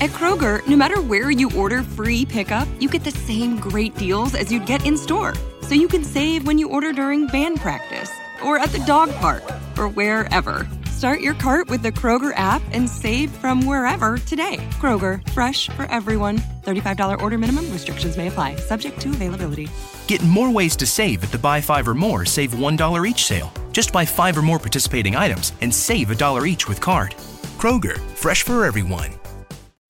At Kroger, no matter where you order free pickup, you get the same great deals as you'd get in store. So you can save when you order during band practice, or at the dog park, or wherever. Start your cart with the Kroger app and save from wherever today. Kroger, fresh for everyone. $35 order minimum, restrictions may apply, subject to availability. Get more ways to save at the Buy Five or More Save $1 each sale. Just buy five or more participating items and save a dollar each with card. Kroger, fresh for everyone.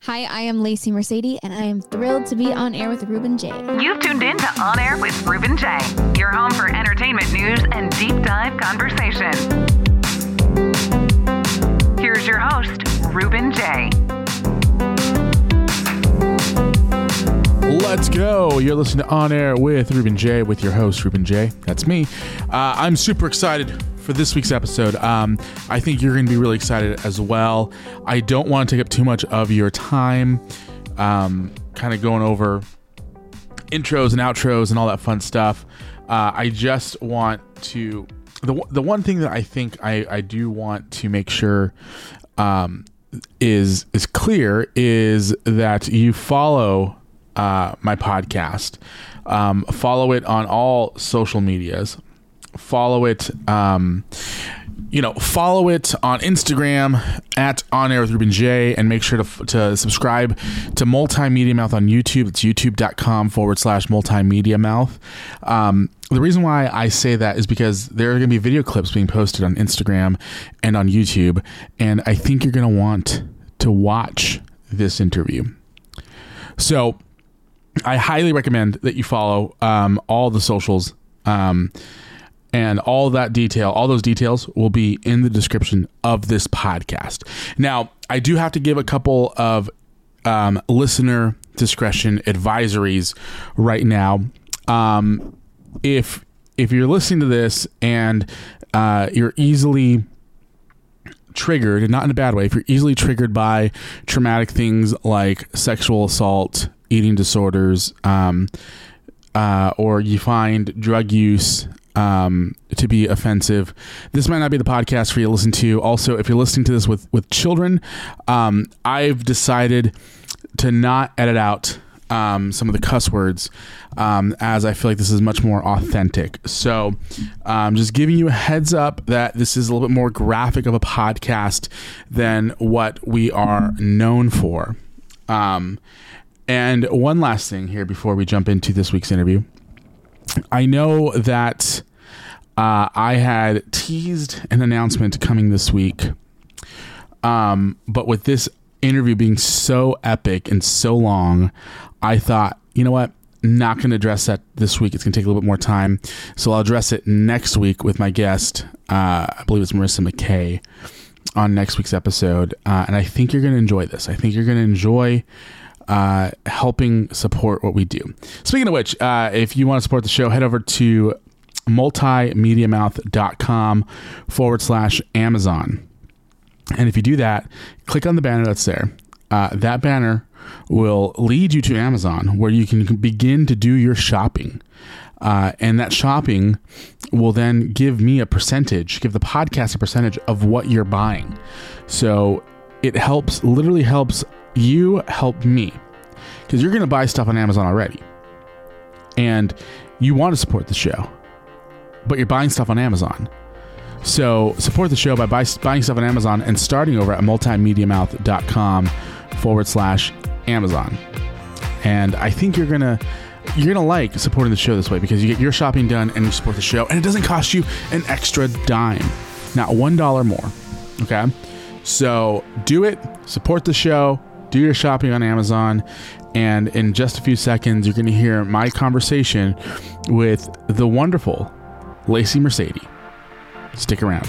Hi, I am Lacey Mercedes, and I am thrilled to be on air with Ruben J. You've tuned in to On Air with Ruben J, your home for entertainment news and deep dive conversation. Here's your host, Ruben J. Let's go. You're listening to On Air with Ruben J, with your host, Ruben J. That's me. Uh, I'm super excited for this week's episode. Um, I think you're going to be really excited as well. I don't want to take up too much of your time, um, kind of going over intros and outros and all that fun stuff. Uh, I just want to. The, the one thing that I think I, I do want to make sure um, is is clear is that you follow uh, my podcast. Um, follow it on all social medias. Follow it, um, you know, follow it on Instagram at On Air with Ruben J, and make sure to, to subscribe to Multimedia Mouth on YouTube. It's youtube.com forward slash Multimedia Mouth. Um, the reason why I say that is because there are going to be video clips being posted on Instagram and on YouTube, and I think you're going to want to watch this interview. So, I highly recommend that you follow um, all the socials. Um, and all that detail, all those details will be in the description of this podcast. Now, I do have to give a couple of um, listener discretion advisories right now. Um, if if you're listening to this and uh, you're easily triggered, and not in a bad way, if you're easily triggered by traumatic things like sexual assault, eating disorders, um, uh, or you find drug use um, to be offensive, this might not be the podcast for you to listen to. Also, if you're listening to this with with children, um, I've decided to not edit out um, some of the cuss words um, as I feel like this is much more authentic. So, um, just giving you a heads up that this is a little bit more graphic of a podcast than what we are known for. Um, and one last thing here before we jump into this week's interview. I know that uh, I had teased an announcement coming this week, um, but with this interview being so epic and so long, I thought, you know what? Not going to address that this week. It's going to take a little bit more time. So I'll address it next week with my guest. Uh, I believe it's Marissa McKay on next week's episode. Uh, and I think you're going to enjoy this. I think you're going to enjoy uh, helping support what we do. Speaking of which, uh, if you want to support the show, head over to multimediamouth.com forward slash Amazon. And if you do that, click on the banner that's there. Uh, that banner will lead you to Amazon where you can begin to do your shopping. Uh, and that shopping will then give me a percentage, give the podcast a percentage of what you're buying. So it helps, literally helps you help me because you're going to buy stuff on Amazon already. And you want to support the show, but you're buying stuff on Amazon. So support the show by buy, buying stuff on Amazon and starting over at multimediamouth.com forward slash Amazon. And I think you're going to you're gonna like supporting the show this way because you get your shopping done and you support the show, and it doesn't cost you an extra dime, not one dollar more. Okay, so do it, support the show, do your shopping on Amazon, and in just a few seconds, you're gonna hear my conversation with the wonderful Lacey Mercedes. Stick around.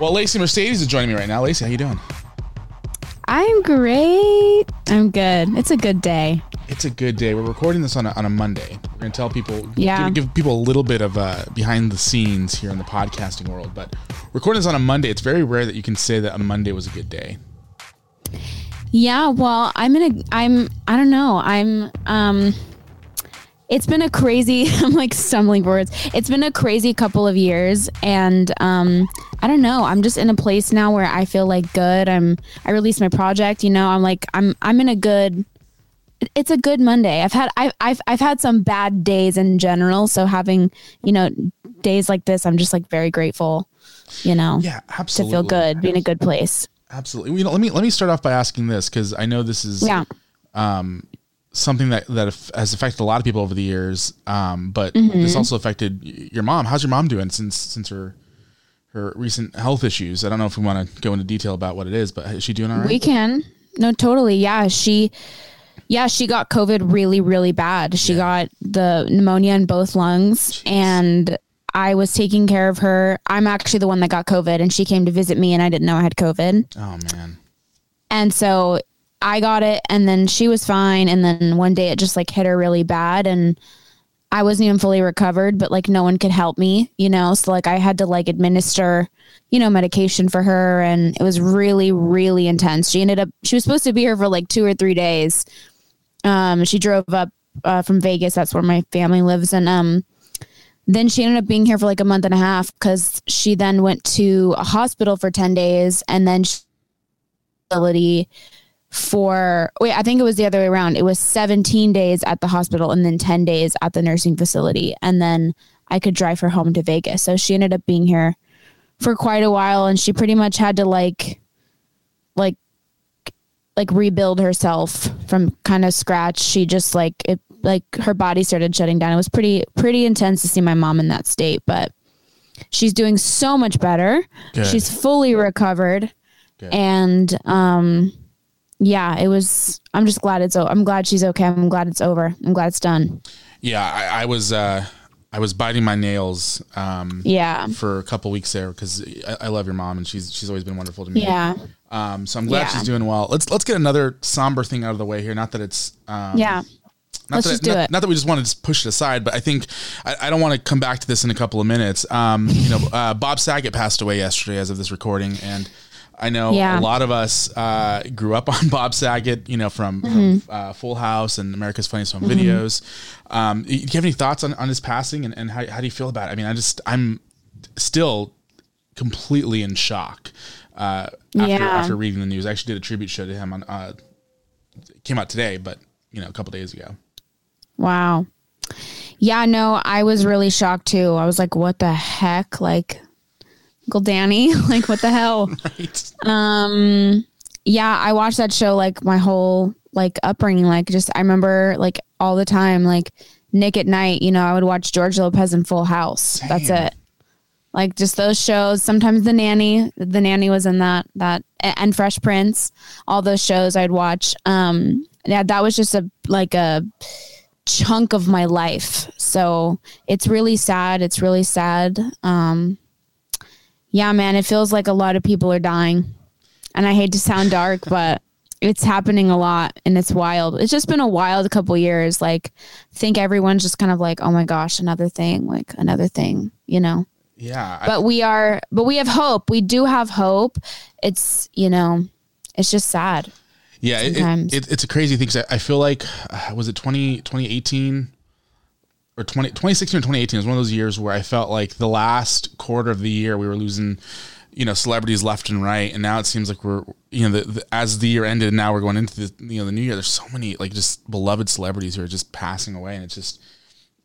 Well, Lacey Mercedes is joining me right now. Lacey, how you doing? I'm great. I'm good. It's a good day. It's a good day. We're recording this on a, on a Monday. We're going to tell people, Yeah. give, give people a little bit of uh, behind the scenes here in the podcasting world. But recording this on a Monday, it's very rare that you can say that a Monday was a good day. Yeah, well, I'm in a I'm I don't know. I'm um it's been a crazy I'm like stumbling for words. It's been a crazy couple of years and um I don't know. I'm just in a place now where I feel like good. I'm I released my project, you know. I'm like I'm I'm in a good it's a good Monday. I've had I've I've I've had some bad days in general, so having, you know, days like this, I'm just like very grateful, you know. Yeah, absolutely To feel good, be in a good place. Absolutely. You know, let me let me start off by asking this because I know this is Yeah. um, something that that has affected a lot of people over the years. Um, but Mhm. this also affected your mom. How's your mom doing since since her her recent health issues? I don't know if we want to go into detail about what it is, but is she doing all right? We can. No, totally. Yeah. She, yeah, she got COVID really, really bad. She got the pneumonia in both lungs and I was taking care of her. I'm actually the one that got COVID and she came to visit me and I didn't know I had COVID. Oh man. And so I got it and then she was fine. And then one day it just like hit her really bad and I wasn't even fully recovered, but like no one could help me, you know? So like I had to like administer, you know, medication for her and it was really, really intense. She ended up, she was supposed to be here for like two or three days. Um, she drove up uh, from Vegas. That's where my family lives. And um, then she ended up being here for like a month and a half because she then went to a hospital for 10 days and then she for wait i think it was the other way around. It was 17 days at the hospital and then 10 days at the nursing facility. And then i could drive her home to vegas. So she ended up being here for quite a while and she pretty much had to like like like rebuild herself from kind of scratch. She just like it like her body started shutting down. It was pretty pretty intense to see my mom in that state but she's doing so much better. Good. she's fully recovered. Good. and um yeah it was i'm just glad it's I'm glad she's okay i'm glad it's over i'm glad it's done Yeah, I, I was uh, I was biting my nails. Um, Yeah. For a couple weeks there because I, I love your mom and she's she's always been wonderful to me. Yeah. Um, so I'm glad Yeah. she's doing well. Let's let's get another somber thing out of the way here. Not that it's um, yeah Not Let's that, just do not, it. not that we just want to just push it aside, but I think I, I don't want to come back to this in a couple of minutes. Um, you know, uh, Bob Saget passed away yesterday as of this recording, and I know Yeah. a lot of us uh, grew up on Bob Saget. You know, from, Mhm. from uh, Full House and America's Funniest Home Mhm. Videos. Um, do you have any thoughts on, on his passing, and, and how, how do you feel about it? I mean, I just I'm still completely in shock uh, after Yeah. after reading the news. I actually did a tribute show to him on. Uh, came out today, but you know, a couple days ago. Wow. Yeah, no, I was really shocked too. I was like, what the heck? Like, Uncle Danny? like, what the hell? Um, yeah, I watched that show like my whole like upbringing. Like, just I remember like all the time, like Nick at Nite. You know, I would watch George Lopez in Full House. That's it. Like just those shows. Sometimes the nanny, the nanny was in that that and Fresh Prince. All those shows I'd watch. Um, yeah, that was just a like a chunk of my life. So it's really sad. It's really sad. Um, yeah, man, it feels like a lot of people are dying. And I hate to sound dark, but it's happening a lot and it's wild. It's just been a wild couple years. Like, I think everyone's just kind of like, oh my gosh, another thing, like another thing, you know? Yeah. but we are, but we have hope. We do have hope. It's, you know, it's just sad. Yeah, it, it, it's a crazy thing. 'cause I, I feel like, uh, was it 20, 2018 or 20, 2016 or 2018 was one of those years where I felt like the last quarter of the year we were losing, you know, celebrities left and right. And now it seems like we're, you know, the, the, as the year ended and now we're going into the, you know, the new year, there's so many like just beloved celebrities who are just passing away. And it's just,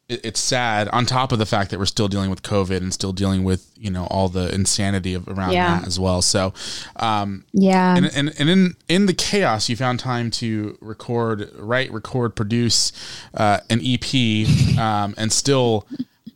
it's sad on top of the fact that we're still dealing with COVID and still dealing with, you know, all the insanity of around Yeah. that as well. So, um, Yeah. and, and, and in, in the chaos, you found time to record, write, record, produce uh, an EP, um, and still,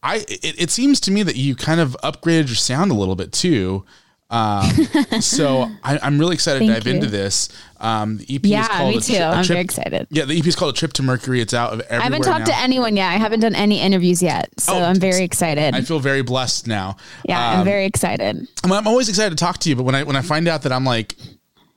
I. It, it seems to me that you kind of upgraded your sound a little bit too. Um, so I, I'm really excited to dive into this. Um, the EP is Yeah, called me too. Tri- I'm Trip- very excited. Yeah, the EP is called A Trip to Mercury. It's out of everywhere I haven't talked now. to anyone yet. I haven't done any interviews yet. So Oh, I'm very excited. I feel very blessed now. yeah, I'm Um, very excited. I'm, I'm always excited to talk to you, but when I when I find out that I'm like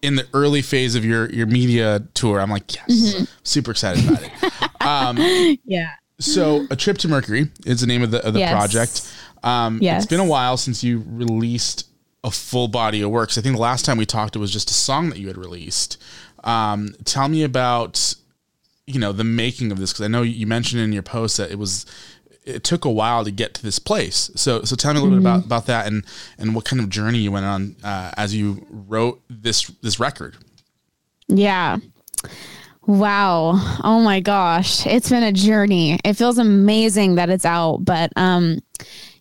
in the early phase of your your media tour, I'm like, yes, Mhm. super excited about it. um, Yeah. so, a trip to Mercury is the name of the of the Yes. project. Um, Yes. It's been a while since you released a full body of work. 'Cause I think the last time we talked, it was just a song that you had released. Um, tell me about you know the making of this because I know you mentioned in your post that it was it took a while to get to this place. So so tell me a little bit about about that and and what kind of journey you went on uh, as you wrote this this record. Yeah. Wow. Oh my gosh. It's been a journey. It feels amazing that it's out, but um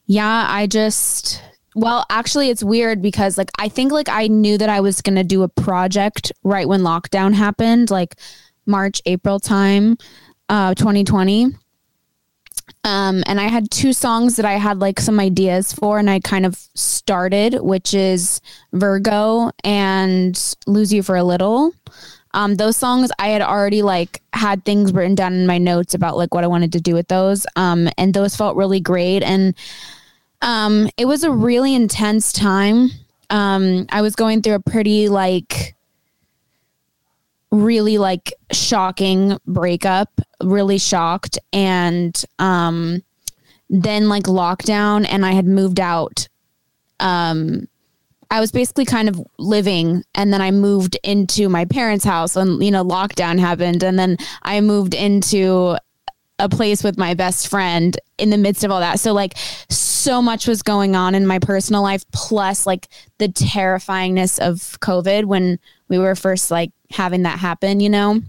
yeah, I just well, actually it's weird because like I think like I knew that I was to do a project right when lockdown happened, like March, April time, uh 2020. Um, and I had two songs that I had like some ideas for, and I kind of started, which is Virgo and Lose You for a Little. Um, those songs I had already like had things written down in my notes about like what I wanted to do with those. Um, and those felt really great. And um, it was a really intense time. Um, I was going through a pretty like really like shocking breakup, really shocked. And um then like lockdown and I had moved out. Um I was basically kind of living and then I moved into my parents' house and you know lockdown happened and then I moved into a place with my best friend in the midst of all that. So like so much was going on in my personal life plus like the terrifyingness of COVID when we were first like having that happen, you know?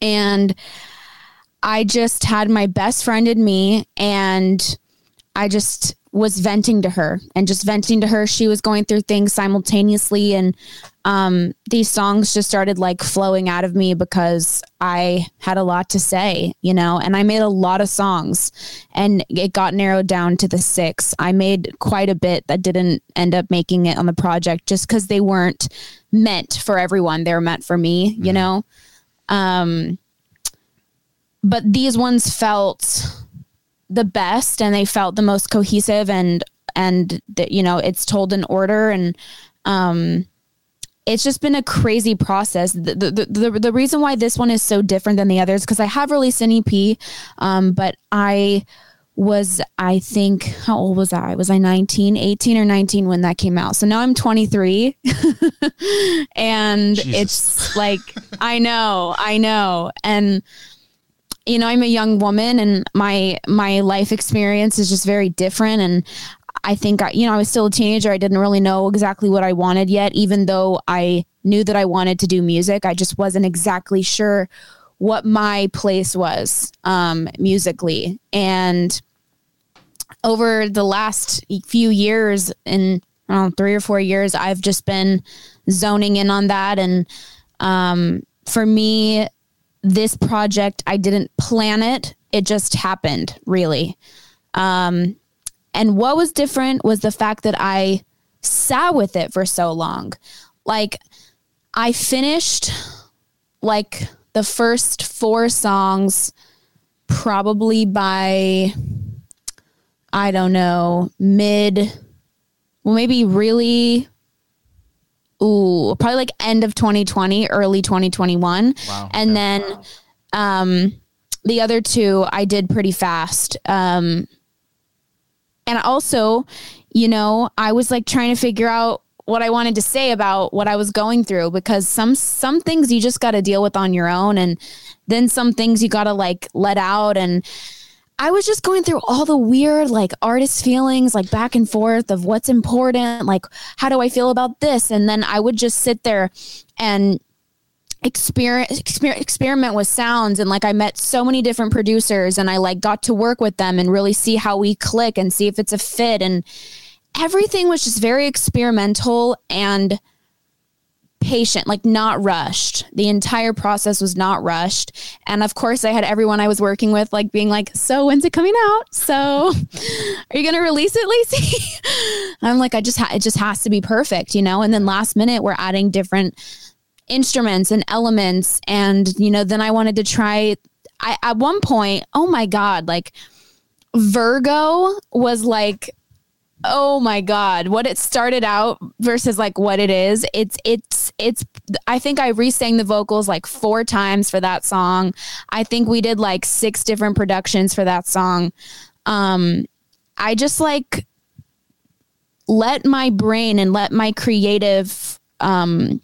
And I just had my best friend in me and I just was venting to her and just venting to her. She was going through things simultaneously and um these songs just started like flowing out of me because I had a lot to say, you know, and I made a lot of songs and it got narrowed down to the 6. I made quite a bit that didn't end up making it on the project just cuz they weren't meant for everyone. They were meant for me, you know. Um but these ones felt the best and they felt the most cohesive and and that you know it's told in order and um it's just been a crazy process. The the, the, the, reason why this one is so different than the others because i have released an ep um but i was i think how old was i? Was i 19 18 or 19 when that came out? So now i'm 23 and it's like i know i know. And you know i'm a young woman and my my life experience is just very different. And i think I, you know i was still a teenager. I didn't really know exactly what i wanted yet even though i knew that i wanted to do music. I just wasn't exactly sure what my place was um, musically. And over the last few years in know, three or four years i've just been zoning in on that. And um, for me this project i didn't plan it. It just happened really. Um and what was different was the fact that i sat with it for so long like i finished like the first four songs probably by i don't know mid well, maybe really, ooh, probably like end of 2020, early 2021. Wow. And then um, the other two I did pretty fast. Um, and also, you know, I was like trying to figure out what I wanted to say about what I was going through because some some things you just got to deal with on your own and then some things you got to like let out. And I was just going through all the weird like artist feelings like back and forth of what's important like how do I feel about this? And then I would just sit there and experiment exper- experiment with sounds and like I met so many different producers and I like got to work with them and really see how we click and see if it's a fit and everything was just very experimental and patient, like not rushed. The entire process was not rushed. And of course, I had everyone I was working with like being like, So when's it coming out? So are you going to release it, Lacey? I'm like, I just, ha- it just has to be perfect, you know? And then last minute, we're adding different instruments and elements. And, you know, then I wanted to try, I, at one point, oh my God, like Virgo was like, oh my god what it started out versus like what it is it's it's it's i think i re-sang the vocals like four times for that song i think we did like six different productions for that song um i just like let my brain and let my creative um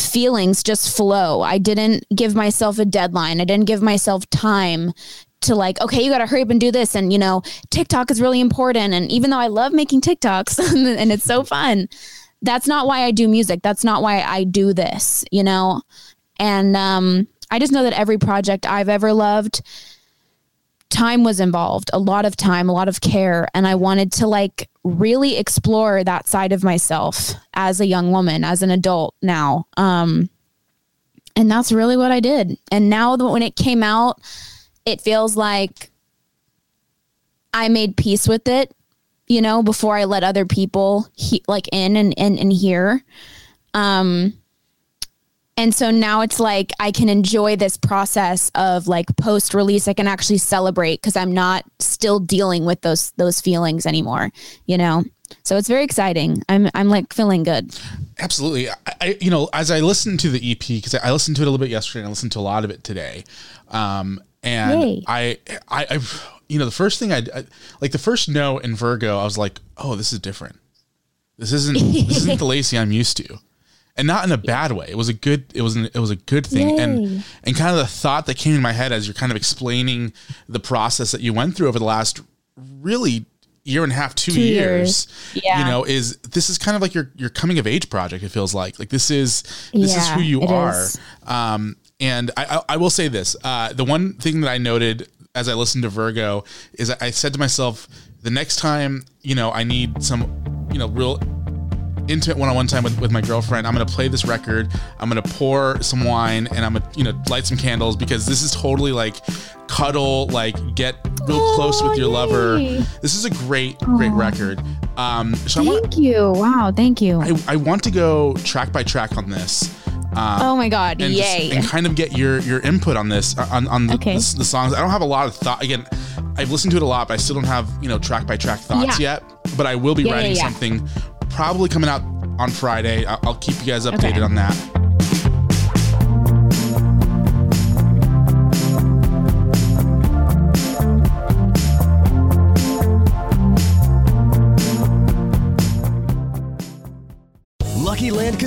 feelings just flow i didn't give myself a deadline i didn't give myself time to like, okay, you got to hurry up and do this. And, you know, TikTok is really important. And even though I love making TikToks and it's so fun, that's not why I do music. That's not why I do this, you know? And um, I just know that every project I've ever loved, time was involved, a lot of time, a lot of care. And I wanted to like really explore that side of myself as a young woman, as an adult now. Um, and that's really what I did. And now that when it came out, it feels like I made peace with it, you know, before I let other people he, like in and, and, and hear. Um, and so now it's like I can enjoy this process of like post release. I can actually celebrate because I'm not still dealing with those those feelings anymore, you know. So it's very exciting. I'm I'm like feeling good. Absolutely. I, I you know as I listened to the EP because I listened to it a little bit yesterday and I listened to a lot of it today. Um, and Yay. I, I, I, you know, the first thing I, I like the first note in Virgo, I was like, oh, this is different. This isn't this isn't the Lacey I'm used to, and not in a bad way. It was a good it was an, it was a good thing, Yay. and and kind of the thought that came in my head as you're kind of explaining the process that you went through over the last really year and a half, two, Two years, years. Yeah. you know, is this is kind of like your your coming of age project. It feels like like this is this is who you are. Um, and I, I, I will say this: uh, the one thing that I noted as I listened to Virgo is I said to myself, the next time you know I need some, you know, real intimate one-on-one time with, with my girlfriend i'm gonna play this record i'm gonna pour some wine and i'm gonna you know light some candles because this is totally like cuddle like get real close with your lover this is a great great record um so Thank you. Wow. Thank you. I, I want to go track by track on this um, oh my God. and, just- Yay. and kind of get your your input on this uh, on on the, Okay. the, the songs. I don't have a lot of thought. Again, I've listened to it a lot, but I still don't have you know track by track thoughts Yeah. yet. But I will be yeah, writing yeah. something probably coming out on Friday. I'll, I'll keep you guys updated Okay. on that.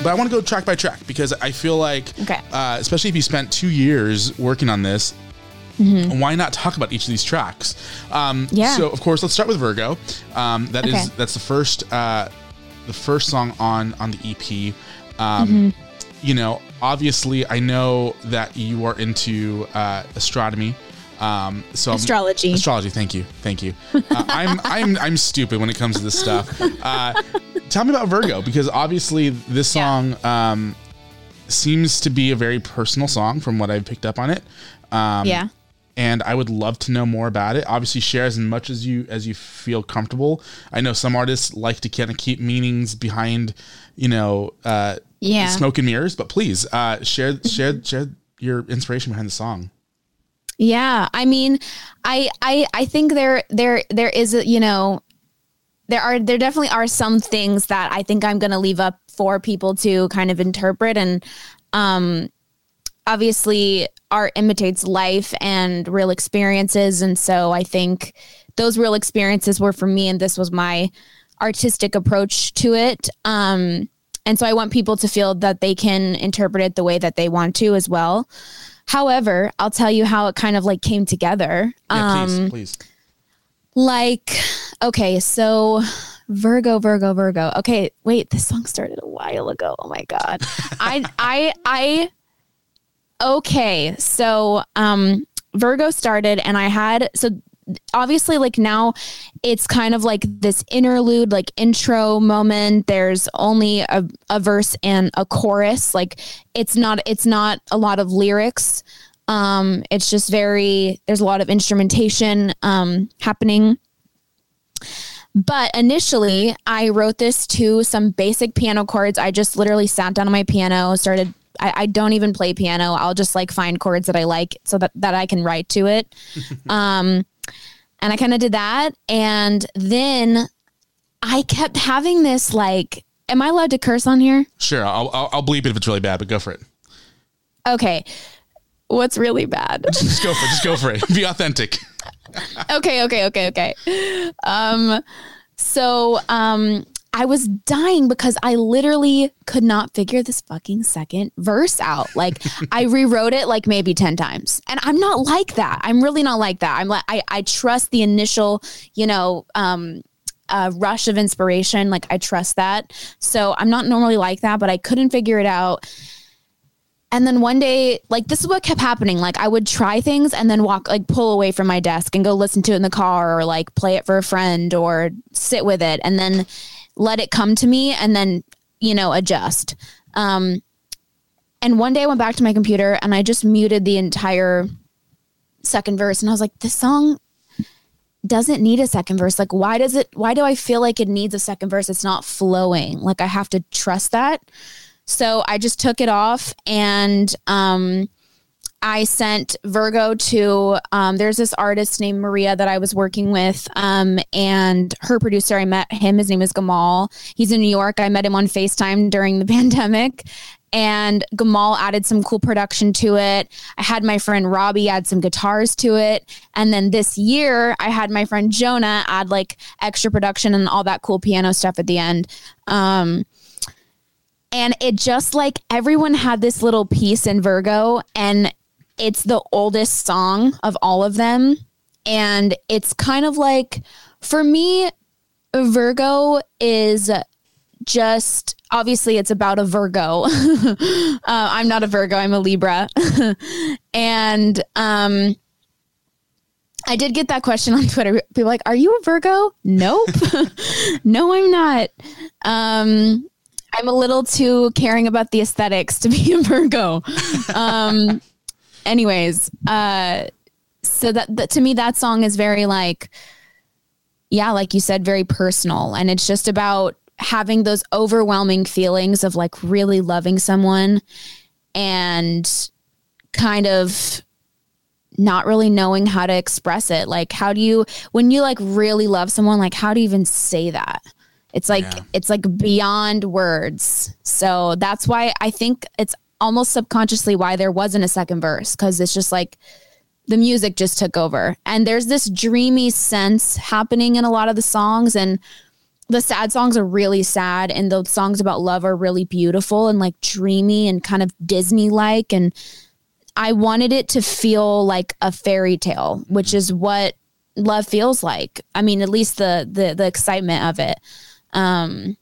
But I want to go track by track because I feel like, Okay. uh, especially if you spent two years working on this, Mhm. why not talk about each of these tracks? Um, Yeah. So of course, let's start with Virgo. Um, that is Okay. that's the first uh, the first song on on the EP. Um, Mhm. You know, obviously, I know that you are into uh, astronomy. Um, so I'm- Astrology. astrology. Thank you, thank you. Uh, I'm I'm I'm stupid when it comes to this stuff. Uh, tell me about Virgo because obviously this song um, seems to be a very personal song from what I've picked up on it. Um, Yeah. And I would love to know more about it. Obviously, share as much as you as you feel comfortable. I know some artists like to kind of keep meanings behind, you know, uh, Yeah. smoke and mirrors. But please uh, share share share your inspiration behind the song. Yeah, I mean, I I I think there there there is a, you know there are there definitely are some things that I think I'm going to leave up for people to kind of interpret and um obviously art imitates life and real experiences and so I think those real experiences were for me and this was my artistic approach to it um and so I want people to feel that they can interpret it the way that they want to as well. However, I'll tell you how it kind of like came together. Yeah, please, Um, please. like, okay, so Virgo, Virgo, Virgo. Okay, wait, this song started a while ago. Oh my god. I I I okay, so um Virgo started and I had so obviously like now it's kind of like this interlude like intro moment there's only a, a verse and a chorus like it's not it's not a lot of lyrics um it's just very there's a lot of instrumentation um happening but initially, I wrote this to some basic piano chords. I just literally sat down on my piano, started. I, I don't even play piano. I'll just like find chords that I like so that, that I can write to it. um, and I kind of did that. And then I kept having this like, am I allowed to curse on here? Sure, I'll, I'll I'll bleep it if it's really bad, but go for it. Okay. What's really bad? Just go for it. Just go for it. Be authentic. okay, okay, okay, okay. Um, so um, I was dying because I literally could not figure this fucking second verse out. Like I rewrote it like maybe 10 times. And I'm not like that. I'm really not like that. I'm like I, I trust the initial, you know, um uh, rush of inspiration. Like I trust that. So I'm not normally like that, but I couldn't figure it out. And then one day, like this is what kept happening. Like I would try things and then walk, like pull away from my desk and go listen to it in the car or like play it for a friend or sit with it and then let it come to me and then, you know, adjust. Um, and one day I went back to my computer and I just muted the entire second verse and I was like, this song doesn't need a second verse. Like, why does it, why do I feel like it needs a second verse? It's not flowing. Like, I have to trust that. So I just took it off and um, I sent Virgo to, um, there's this artist named Maria that I was working with. Um, and her producer, I met him. His name is Gamal. He's in New York. I met him on FaceTime during the pandemic. And Gamal added some cool production to it. I had my friend Robbie add some guitars to it. And then this year, I had my friend Jonah add like extra production and all that cool piano stuff at the end. Um, and it just like everyone had this little piece in Virgo, and it's the oldest song of all of them. And it's kind of like, for me, Virgo is just obviously it's about a Virgo. uh, I'm not a Virgo, I'm a Libra. and um, I did get that question on Twitter. People like, Are you a Virgo? Nope. no, I'm not. Um, I'm a little too caring about the aesthetics to be a Virgo. Um, anyways, uh, so that, that to me, that song is very like, yeah, like you said, very personal. And it's just about having those overwhelming feelings of like really loving someone and kind of not really knowing how to express it. Like, how do you, when you like really love someone, like, how do you even say that? It's like, Yeah. it's like beyond words. So that's why I think it's almost subconsciously why there wasn't a second verse because it's just like, the music just took over. And there's this dreamy sense happening in a lot of the songs. And the sad songs are really sad. And the songs about love are really beautiful and like dreamy and kind of Disney like. And I wanted it to feel like a fairy tale, which is what love feels like. I mean, at least the the the excitement of it. Um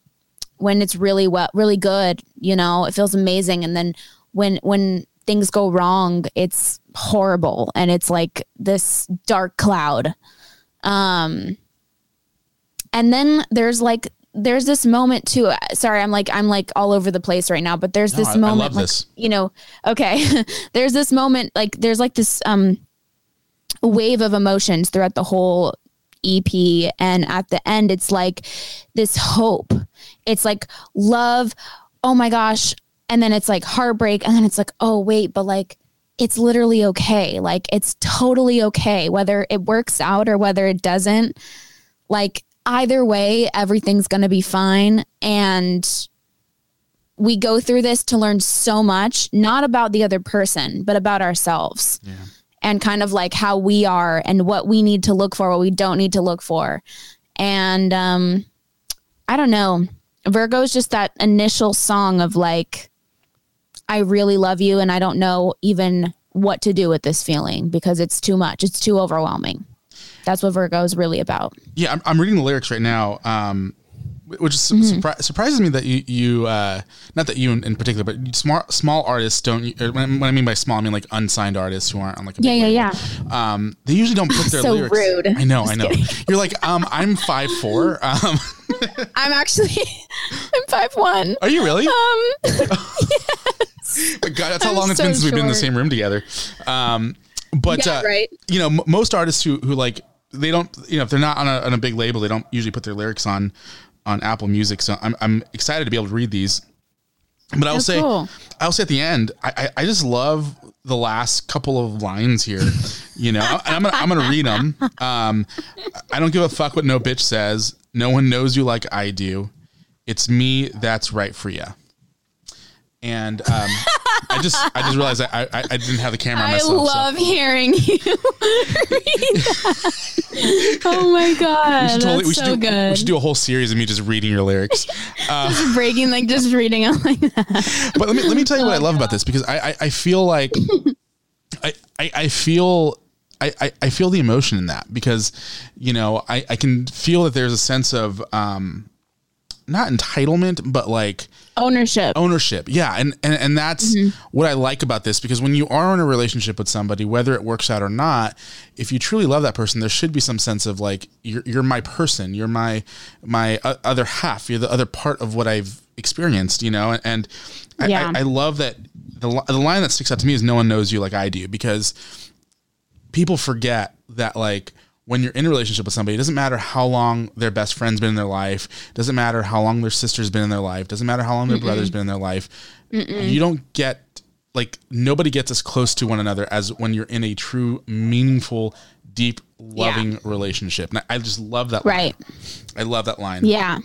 when it's really well really good, you know, it feels amazing. And then when when things go wrong, it's horrible and it's like this dark cloud. Um and then there's like there's this moment too. Sorry, I'm like I'm like all over the place right now, but there's No, this I- I moment love like this. you know, okay. there's this moment like there's like this um wave of emotions throughout the whole EP and at the end it's like this hope. It's like love, oh my gosh, and then it's like heartbreak and then it's like oh wait, but like it's literally okay. Like it's totally okay whether it works out or whether it doesn't. Like either way everything's going to be fine and we go through this to learn so much, not about the other person, but about ourselves and kind of like how we are and what we need to look for, what we don't need to look for. And um, I don't know. Virgo is just that initial song of like, I really love you and I don't know even what to do with this feeling because it's too much. It's too overwhelming. That's what Virgo is really about. Yeah, I'm, I'm reading the lyrics right now, um, which is Mm-hmm. surpri- surprises me that you, you uh, not that you in, in particular, but small small artists don't. or When, when I mean by small, I mean like unsigned artists who aren't on like a Yeah, yeah, label. yeah. Um, they usually don't put their So lyrics. rude. I know, I know. kidding. You're like, um, I'm five four. Um, I'm actually I'm five one. are you really? Um, My God, that's how I'm long it's been since we've been in the same room together. Um, but Yeah, uh, right. you know, m- most artists who who like they don't, you know, if they're not on a, on a big label, they don't usually put their lyrics on on Apple Music. So I'm I'm excited to be able to read these. But I'll say, cool. I'll say at the end, I, I I just love the last couple of lines here. You know, I'm gonna I'm gonna read them. Um, I don't give a fuck what no bitch says. No one knows you like I do. It's me that's right for you. And um, I just I just realized I, I I didn't have the camera on I myself. so- love hearing you read that. Oh my god, we should totally that's we should so do good. we should do a whole series of me just reading your lyrics. Uh, just breaking, like just reading it like that. but let me let me tell you what Oh I love about this because I I, I feel like I, I I feel I, I I feel the emotion in that because you know I I can feel that there's a sense of um not entitlement but like Ownership. ownership yeah and and, and that's Mm-hmm. what i like about this because when you are in a relationship with somebody whether it works out or not if you truly love that person there should be some sense of like you're, you're my person you're my my uh, other half you're the other part of what i've experienced you know and, and I, Yeah. I, I love that the, the line that sticks out to me is no one knows you like i do because people forget that like when you're in a relationship with somebody, it doesn't matter how long their best friend's been in their life, doesn't matter how long their sister's been in their life, doesn't matter how long their brother's been in their life. You don't get like nobody gets as close to one another as when you're in a true, meaningful, deep, loving relationship. And I just love that line. Right. I love that line. Yeah.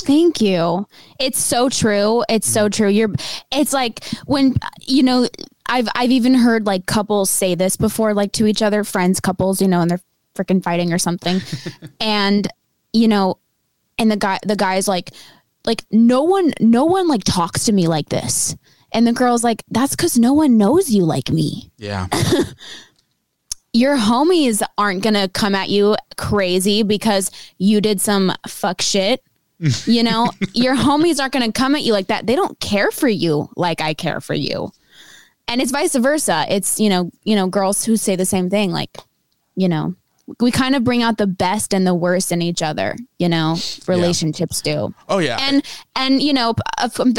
Thank you. It's so true. It's so mm-hmm. true. You're it's like when you know I've I've even heard like couples say this before like to each other, friends, couples, you know, and they're freaking fighting or something. and you know, and the guy the guy's like like no one no one like talks to me like this. And the girl's like that's cuz no one knows you like me Yeah. your homies aren't gonna come at you crazy because you did some fuck shit. You know, your homies aren't gonna come at you like that. They don't care for you like I care for you. And it's vice versa. It's, you know, you know, girls who say the same thing, like, you know, we kind of bring out the best and the worst in each other, you know, relationships do. Oh yeah. And and you know,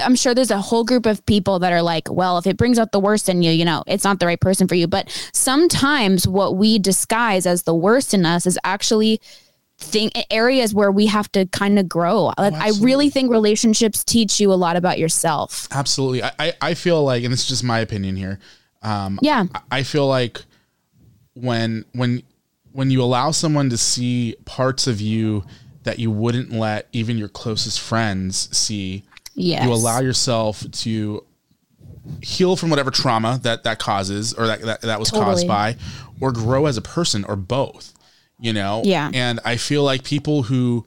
I'm sure there's a whole group of people that are like, well, if it brings out the worst in you, you know, it's not the right person for you. But sometimes what we disguise as the worst in us is actually thing areas where we have to kind of grow. Like I really think relationships teach you a lot about yourself. Absolutely. I, I, I feel like, and this is just my opinion here. Um, Yeah. I, I feel like when when when you allow someone to see parts of you that you wouldn't let even your closest friends see, Yes. you allow yourself to heal from whatever trauma that that causes or that that, that was caused by, or grow as a person, or both. You know. Yeah. And I feel like people who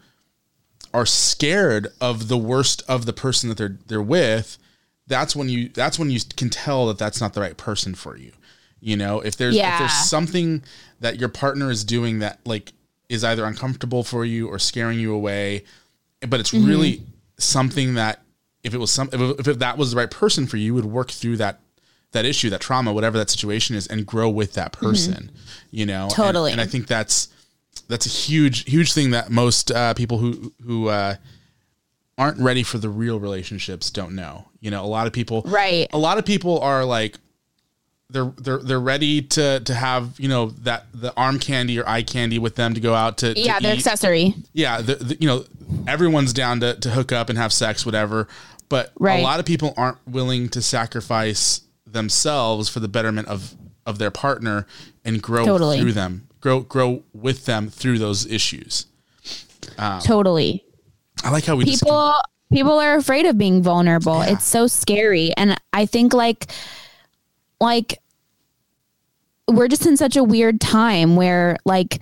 are scared of the worst of the person that they're they're with that's when you that's when you can tell that that's not the right person for you you know if there's if there's something that your partner is doing that like is either uncomfortable for you or scaring you away but it's Mhm. really something that if it was some if, if that was the right person for you, you would work through that that issue that trauma whatever that situation is and grow with that person you know And- Mm-hmm. Totally. and, i think that's that's a huge huge thing that most uh, people who who uh, aren't ready for the real relationships don't know. You know, a lot of people Right. A lot of people are like they're they're they're ready to to have, you know, that the arm candy or eye candy with them to go out to, to yeah, eat. accessory. Yeah, the, the, you know, everyone's down to to hook up and have sex whatever, but Right. a lot of people aren't willing to sacrifice themselves for the betterment of of their partner and grow Totally. through them. Grow grow with them through those issues. Um, Totally. I like how we just people people are afraid of being vulnerable. It's so scary. And I think like like we're just in such a weird time where like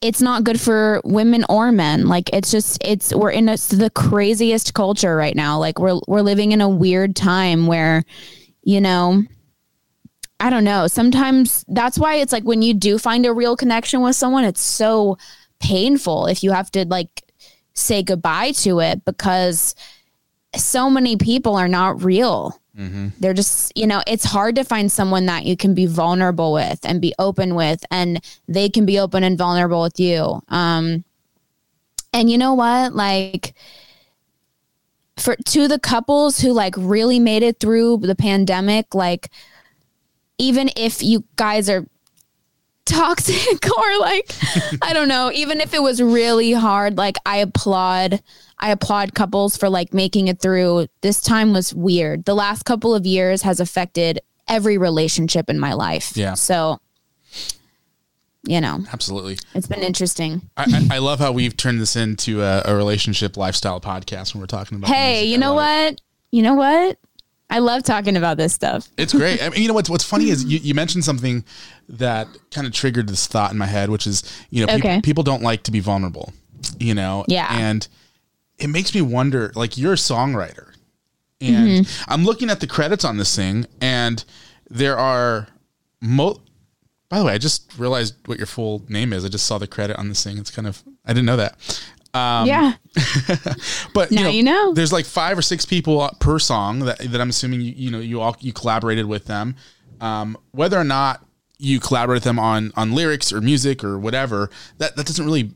it's not good for women or men. Like it's just it's we're in a, the craziest culture right now. Like we're we're living in a weird time where you know I don't know. Sometimes that's why it's like when you do find a real connection with someone, it's so painful if you have to like say goodbye to it because so many people are not real. They're just, you know, it's hard to find someone that you can be vulnerable with and be open with, and they can be open and vulnerable with you. Um, and you know what? Like, for to the couples who like really made it through the pandemic, like, even if you guys are toxic or like I don't know, even if it was really hard, like I applaud I applaud couples for like making it through. This time was weird. The last couple of years has affected every relationship in my life. Yeah. So you know, absolutely. it's been interesting. I, I, I love how we've turned this into a, a relationship lifestyle podcast when we're talking about. Hey, music. you know love it. what? You know what? I love talking about this stuff. It's great. I mean, you know what's what's funny is you, you mentioned something that kind of triggered this thought in my head, which is you know Okay. people don't like to be vulnerable, you know. Yeah. And it makes me wonder. Like you're a songwriter, and Mm-hmm. I'm looking at the credits on this thing, and there are mo. By the way, I just realized what your full name is. I just saw the credit on this thing. It's kind of I didn't know that. Um, yeah. but Now you know. there's like five or six people per song that, that I'm assuming you, you know you all you collaborated with them. Um, whether or not you collaborate with them on on lyrics or music or whatever, that that doesn't really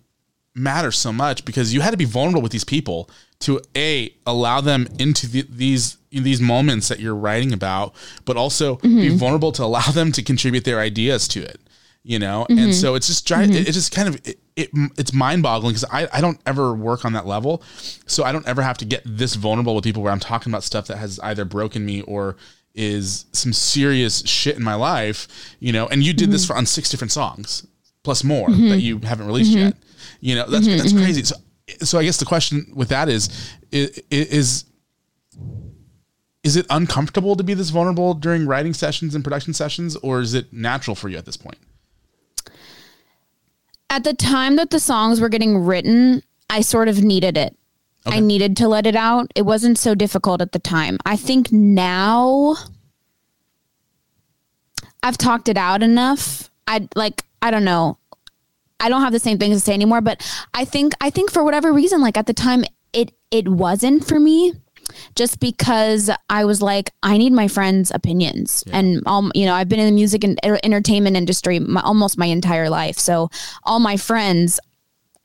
matter so much because you had to be vulnerable with these people to a allow them into the, these these moments that you're writing about, but also be Mhm. vulnerable to allow them to contribute their ideas to it. You know, Mhm. and so it's just Mhm. it, it's just kind of it, it it's mind boggling because I, I don't ever work on that level, so I don't ever have to get this vulnerable with people where I'm talking about stuff that has either broken me or is some serious shit in my life, you know. And you did this Mhm. for on six different songs plus more Mhm. that you haven't released Mhm. yet. You know, that's Mhm, that's crazy. So, so I guess the question with that is, is is it uncomfortable to be this vulnerable during writing sessions and production sessions, or is it natural for you at this point? At the time that the songs were getting written, I sort of needed it. I needed to let it out. It wasn't so difficult at the time. I think now I've talked it out enough. I like I don't know. I don't have the same things to say anymore, but I think I think for whatever reason like at the time it it wasn't for me. Just because I was like, I need my friends' opinions. And, um, you know, I've been in the music and er- entertainment industry my, almost my entire life. So all my friends,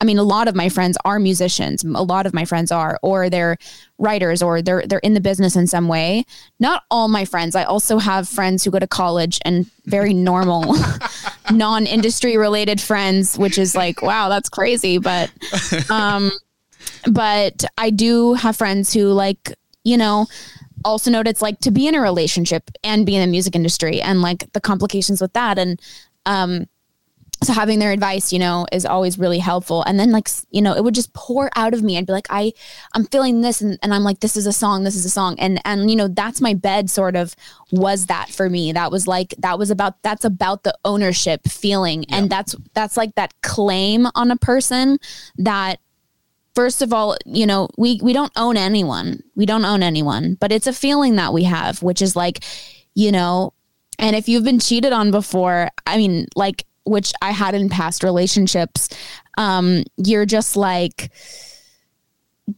I mean, a lot of my friends are musicians. A lot of my friends are, or they're writers, or they're they're in the business in some way. Not all my friends. I also have friends who go to college and very normal, non-industry related friends, which is like, wow, that's crazy. But, um, but I do have friends who like, you know, also know what it's like to be in a relationship and be in the music industry and like the complications with that. And, um, so having their advice, you know, is always really helpful. And then like, you know, it would just pour out of me. I'd be like, I, I'm feeling this. And, and I'm like, this is a song, this is a song. And, and, you know, that's my bed sort of was that for me. That was like, that was about, that's about the ownership feeling. And that's, that's like that claim on a person that first of all, you know, we we don't own anyone. We don't own anyone, but it's a feeling that we have, which is like, you know, and if you've been cheated on before, I mean, like which I had in past relationships, um, you're just like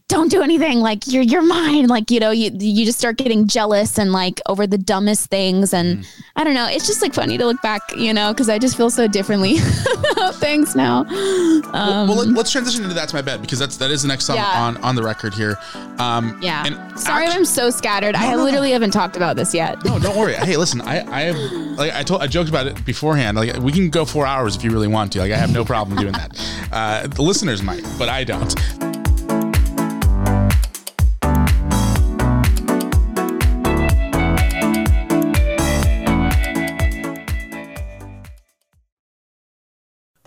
don't do anything like you're you're mine like you know you you just start getting jealous and like over the dumbest things and I don't know it's just like funny to look back you know because I just feel so differently about things now um, well, let, us transition into that's my bed because that's that is the next song Yeah. on on the record here. Um, Yeah. and Sorry, I'm so scattered. I no, no. literally haven't talked about this yet. No, don't worry. Hey, listen, I, I have like I told I joked about it beforehand. Like we can go four hours if you really want to. Like I have no problem doing that. Uh, the listeners might, but I don't.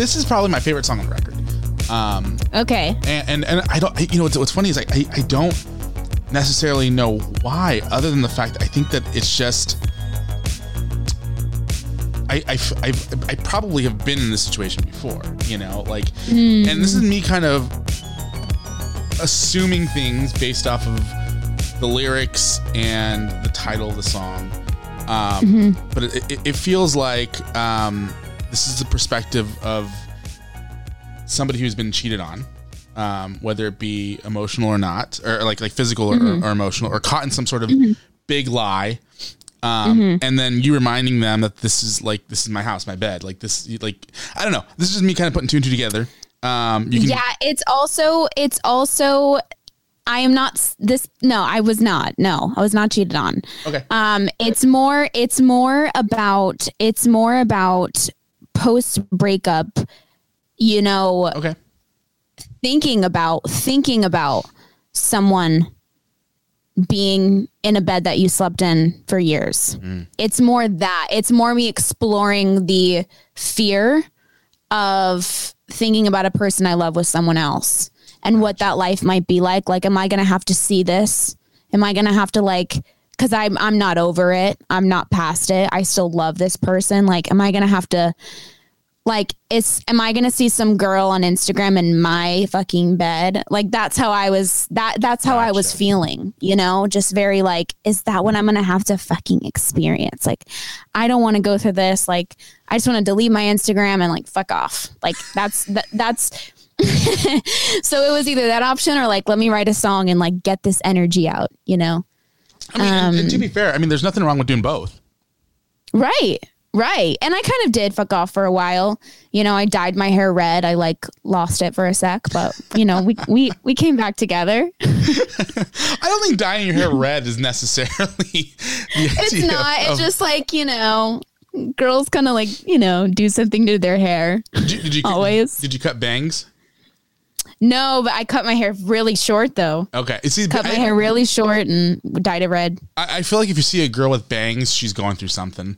This is probably my favorite song on the record. Um, Okay. and, and and I don't. You know what's, what's funny is like I, I don't necessarily know why, other than the fact that I think that it's just. I, I, I've- I probably have been in this situation before, you know, like, and this is me kind of assuming things based off of the lyrics and the title of the song. Um, But it, it, it feels like um, this is the perspective of somebody who's been cheated on, um, whether it be emotional or not, or like like physical or, or emotional, or caught in some sort of big lie. Um, and then you reminding them that this is like this is my house, my bed, like this, like I don't know. This is just me kind of putting two and two together. Um, you can, yeah, it's also it's also I am not this no, I was not. No, I was not cheated on. Okay. Um it's more it's more about it's more about post breakup, you know, Okay. thinking about thinking about someone being in a bed that you slept in for years. Mm. It's more that. It's more me exploring the fear of thinking about a person I love with someone else and what that life might be like. Like, am I going to have to see this? Am I going to have to like, cause I'm, I'm not over it. I'm not past it. I still love this person. Like, am I going to have to like is am i gonna see some girl on instagram in my fucking bed? Like that's how i was that that's how i was feeling you know? Just very like is that what i'm gonna have to fucking experience? Like i don't want to go through this. Like i just want to delete my instagram and like fuck off. Like that's that, that's so it was either that option or like let me write a song and like get this energy out you know I mean, and- and to Um, be fair, I mean, there's nothing wrong with doing both. Right. Right. And I kind of did fuck off for a while. You know, I dyed my hair red. I like lost it for a sec, but you know, we we we came back together. I don't think dyeing your hair red is necessarily. the It's not. It's just like, you know, girls kind of like, you know, do something to their hair. Did you, did you Always. Did you cut bangs? No, but I cut my hair really short though. Okay. See, Cut my I, hair really short and dyed it red. I I feel like if you see a girl with bangs, she's going through something.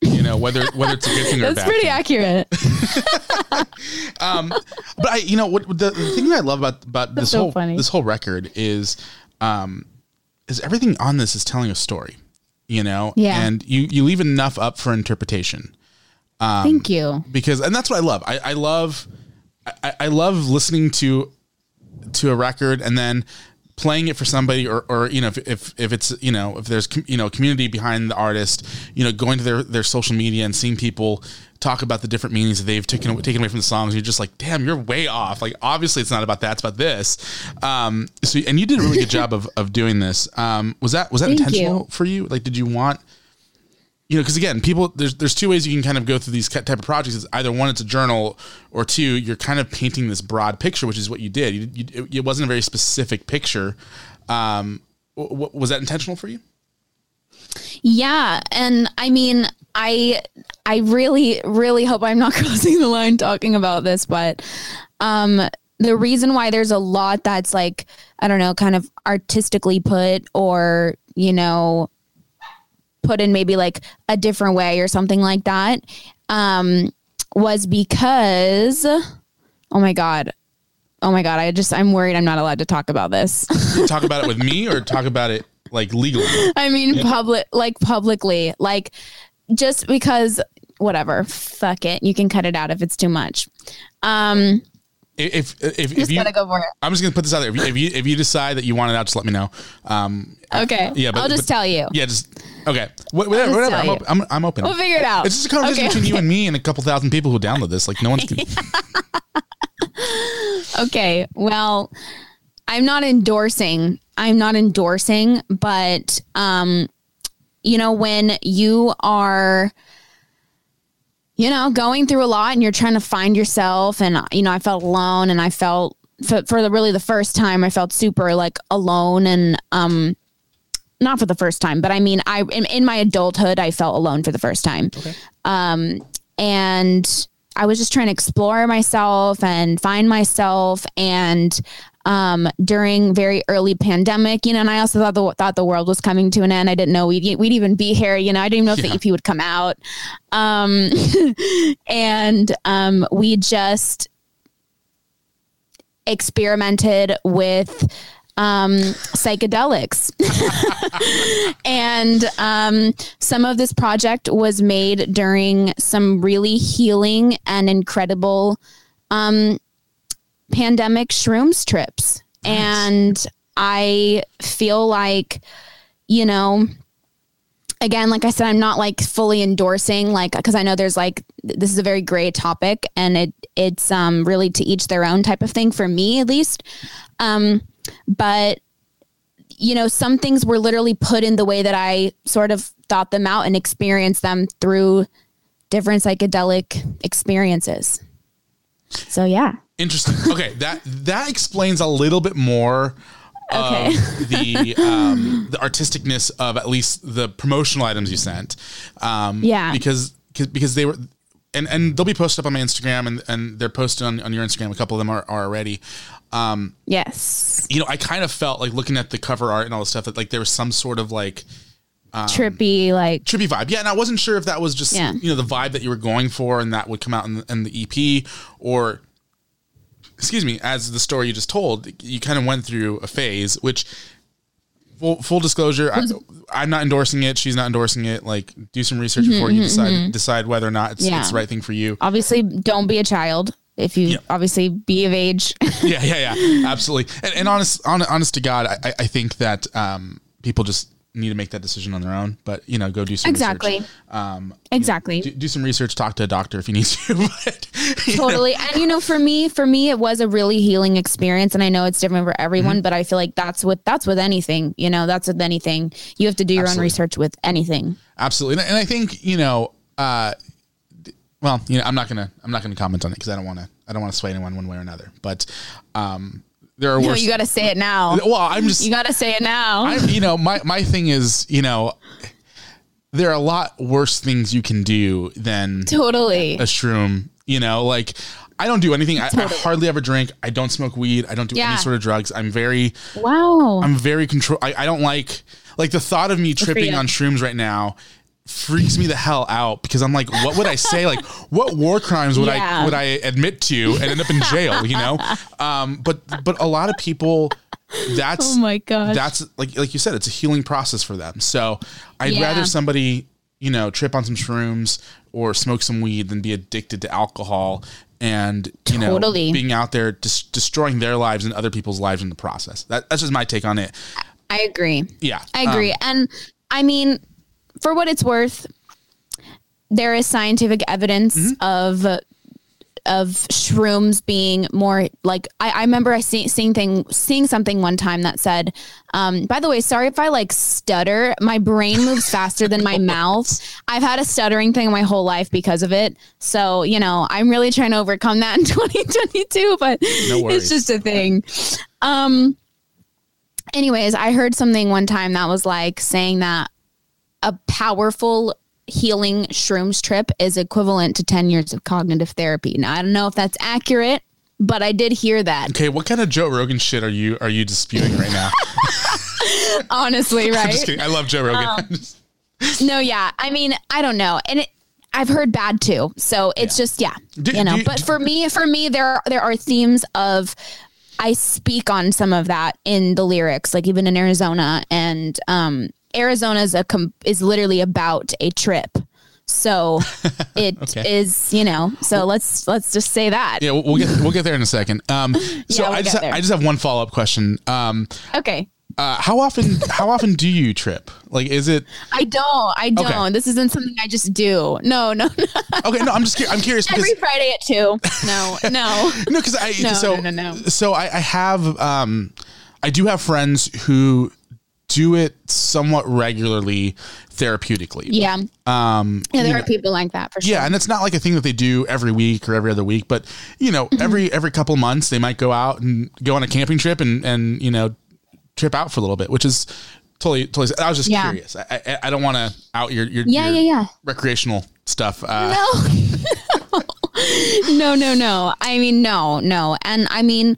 You know, whether whether it's a good thing or That's pretty thing. accurate. Um, but I, you know, what the, the thing that I love about about this so whole funny. this whole record is, um, is everything on this is telling a story. You know, Yeah. and you you leave enough up for interpretation. Um, Thank you. because and that's what I love. I, I love I, I love listening to to a record and then playing it for somebody or, or you know if, if if it's you know if there's you know community behind the artist you know going to their their social media and seeing people talk about the different meanings that they've taken taken away from the songs you're just like damn you're way off. Like obviously it's not about that it's about this. Um so and you did a really good job of of doing this. Um was that was that Thank intentional you. for you? Like did you want you know, because again, people there's there's two ways you can kind of go through these type of projects. Either one, it's a journal, or two, you're kind of painting this broad picture, which is what you did. You, you, it wasn't a very specific picture. Um, w- w- was that intentional for you? Yeah, and I mean, I I really really hope I'm not crossing the line talking about this, but um the reason why there's a lot that's like I don't know, kind of artistically put or, you know, put in maybe like a different way or something like that um was because oh my god. Oh my god, I just I'm worried I'm not allowed to talk about this. talk about it with me, or talk about it like legally. I mean, public, like publicly, like just because, whatever, fuck it. You can cut it out if it's too much. Um, If if if, if just you, gotta go for it. I'm just gonna put this out there. If you if you, if you decide that you want it out, just let me know. Um, Okay. yeah, but I'll just but- tell you. Yeah, just okay. Wh- Whatever, whatever. I'm, you. op- I'm I'm open. We'll figure it out. It's just a conversation Okay, between you and me and a couple thousand people who download this. Like no one's gonna. Okay. Well, I'm not endorsing. I'm not endorsing, but um, you know, when you are you know, going through a lot and you're trying to find yourself and you know, I felt alone and I felt for, for the really the first time I felt super like alone and um not for the first time, but I mean, I in, in my adulthood, I felt alone for the first time. Um, and I was just trying to explore myself and find myself. And um, during very early pandemic, you know, and I also thought the thought the world was coming to an end. I didn't know we'd we'd even be here. You know, I didn't even know if the EP would come out. Um, and um, we just experimented with um, psychedelics. and um, some of this project was made during some really healing and incredible um, pandemic shrooms trips. And I feel like, you know, again, like I said, I'm not like fully endorsing, like, because I know there's like this is a very gray topic, and it it's um really to each their own type of thing for me at least. Um, but you know, some things were literally put in the way that I sort of thought them out and experienced them through different psychedelic experiences. So yeah. Interesting. Okay, that that explains a little bit more Okay. of the um, the artisticness of at least the promotional items you sent. Um, Yeah. because cause, because they were. And, and they'll be posted up on my Instagram and, and they're posted on, on your Instagram. A couple of them are, are already. Um, Yes. you know, I kind of felt like looking at the cover art and all the stuff that like there was some sort of like um, Trippy, like trippy vibe. Yeah, and I wasn't sure if that was just Yeah. you know the vibe that you were going for, and that would come out in, in the EP, or excuse me, as the story you just told, you kind of went through a phase, which full full disclosure, I, I'm not endorsing it. She's not endorsing it. Like, do some research Mhm, before you mhm, decide mhm. decide whether or not it's, Yeah. it's the right thing for you. Obviously, don't be a child. If you obviously be of age. yeah, yeah, yeah, absolutely. And, and honest, hon, honest to God, I, I- I think that um, people just need to make that decision on their own. But you know, go do some Exactly. research. Um, exactly. do, do some research. Talk to a doctor if you need to. but, you know. totally and you know for me for me it was a really healing experience and i know it's different for everyone Mm-hmm. but i feel like that's what that's with anything you know that's with anything you have to do your Absolutely. own research with anything Absolutely, and I think you know. Uh, well, you know, I'm not gonna I'm not gonna comment on it because I don't want to I don't want to sway anyone one way or another. But um, there are no worse. you gotta say it now Well, I'm just you gotta say it now I, you know, my my thing is, you know, there are a lot worse things you can do than Totally. a shroom. You know, like I don't do anything. I, I hardly ever drink. I don't smoke weed. I don't do Yeah. any sort of drugs. I'm very, wow I'm very control. I, I don't like like the thought of me tripping on shrooms right now freaks me the hell out because I'm like, what would I say? Like, what war crimes would I would I admit to and end up in jail? You know, um, but but a lot of people, that's Oh my god, that's like like you said, it's a healing process for them. So I'd Yeah. rather somebody you know trip on some shrooms or smoke some weed than be addicted to alcohol and you know Totally. being out there dis- destroying their lives and other people's lives in the process. That, that's just my take on it. i agree Yeah, I agree. Um, and I mean, for what it's worth, there is scientific evidence Mm-hmm. of of shrooms being more like I, I remember I see, seeing thing seeing something one time that said, um, by the way, sorry if I like stutter. My brain moves faster than my mouth. I've had a stuttering thing my whole life because of it. So, you know, I'm really trying to overcome that in 2022, but No it's just a thing. Um anyways, I heard something one time that was like saying that a powerful healing shrooms trip is equivalent to 10 years of cognitive therapy. Now, I don't know if that's accurate, but I did hear that. Okay, what kind of Joe Rogan shit are you are you disputing right now? Honestly, I'm right? just kidding. I love Joe Rogan. Um, no, yeah. I mean, I don't know. And it I've heard bad too. So it's just yeah, Do- you know. do but for me, for me there are, there are themes of I speak on some of that in the lyrics, like even in Arizona and um Arizona is a com- is literally about a trip. So it is, Okay. you know. So let's let's just say that. yeah, we'll, get we'll get there in a second. Um, so Yeah, we'll I just there. I just have one follow up question. Um, Okay. uh, how often how often do you trip? Like, is it I don't. I don't. Okay. This isn't something I just do. No, no, no. okay? No, I'm just cu- I'm curious because Every Friday at two. No, no. no, because I No, so no, no, no. so I, I have um I do have friends who do it somewhat regularly therapeutically. Yeah. Um, Yeah, there know- are people like that for sure. Yeah, and it's not like a thing that they do every week or every other week, but you know, Mm-hmm. every every couple months they might go out and go on a camping trip and and you know trip out for a little bit, which is totally totally. I was just Yeah. curious. I I, I don't want to out your your, Yeah, your yeah, yeah. recreational stuff. Uh, No. no, no, no. I mean, no, no. And I mean,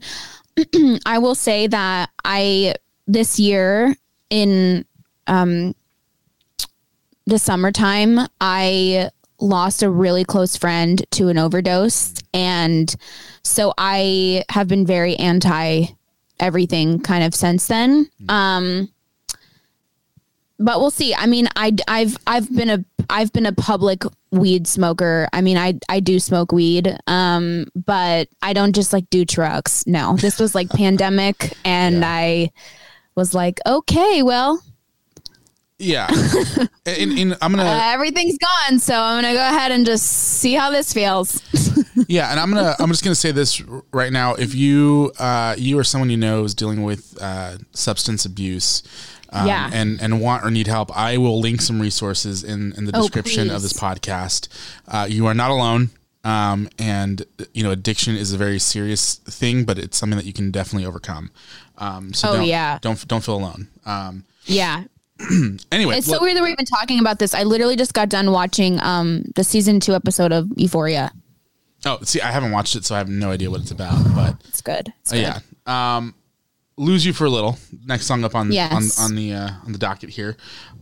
I will say that I this year in um the summertime, I lost a really close friend to an overdose and so I have been very anti everything kind of since then. Um but we'll see. I mean, I I've I've been a I've been a public weed smoker. I mean, I I do smoke weed, um, but I don't just like do trucks. No, this was like pandemic, and I was like, okay, well, yeah, and, and I'm gonna uh, everything's gone, so I'm gonna go ahead and just see how this feels. yeah, and I'm gonna I'm just gonna say this right now. If you uh, you or someone you know is dealing with uh, substance abuse. Um, Yeah. and and want or need help, I will link some resources in in the Oh, description of this podcast. Uh, you are not alone, um, and you know addiction is a very serious thing, but it's something that you can definitely overcome. Um, so Oh, don't, yeah. don't don't feel alone. Um, yeah, anyway, it's so weird that we're even talking about this. I literally just got done watching um the season two episode of Euphoria. oh, see, I haven't watched it, so I have no idea what it's about, but It's good. It's Uh, yeah. Um, lose you for a little. Next song up on Yes. on, on the uh, on the docket here.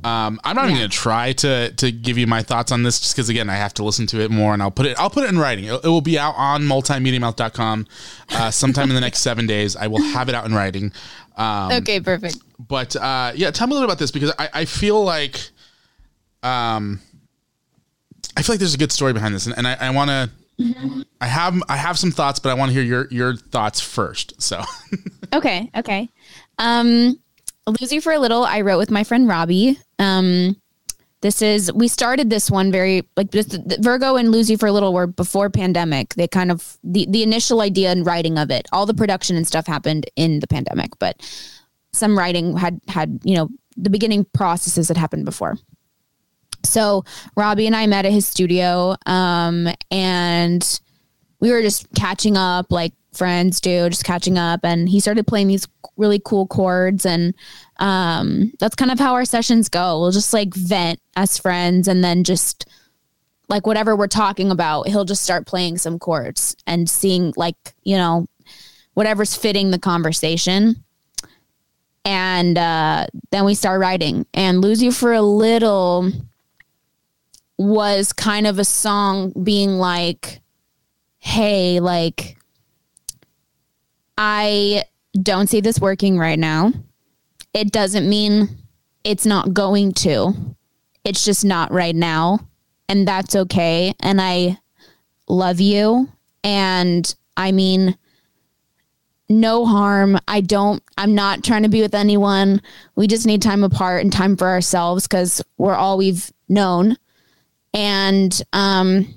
Um, I'm not even going to try to to give you my thoughts on this, just because again I have to listen to it more, and I'll put it I'll put it in writing. It, it will be out on multimediamouth.com uh, sometime in the next seven days. I will have it out in writing. Um, okay, perfect. but uh, yeah, tell me a little about this because I, I feel like, um, I feel like there's a good story behind this, and, and I, I want to. I have I have some thoughts, but I want to hear your your thoughts first. So, Okay, okay. Um, Lose You for a Little, I wrote with my friend Robbie. Um, this is we started this one very like the Virgo and Lose You for a Little were before pandemic. They kind of the the initial idea and writing of it, all the production and stuff happened in the pandemic, but some writing had had you know the beginning processes that happened before. So Robbie and I met at his studio, um, and we were just catching up like friends do, just catching up. And he started playing these really cool chords, and um, that's kind of how our sessions go. We'll just like vent as friends, and then just like whatever we're talking about, he'll just start playing some chords and seeing like you know whatever's fitting the conversation and uh, then we start writing and lose you for a little was kind of a song being like hey like i don't see this working right now it doesn't mean it's not going to it's just not right now and that's okay and i love you and i mean no harm. I don't, I'm not trying to be with anyone. We just need time apart and time for ourselves because we're all we've known. And, um,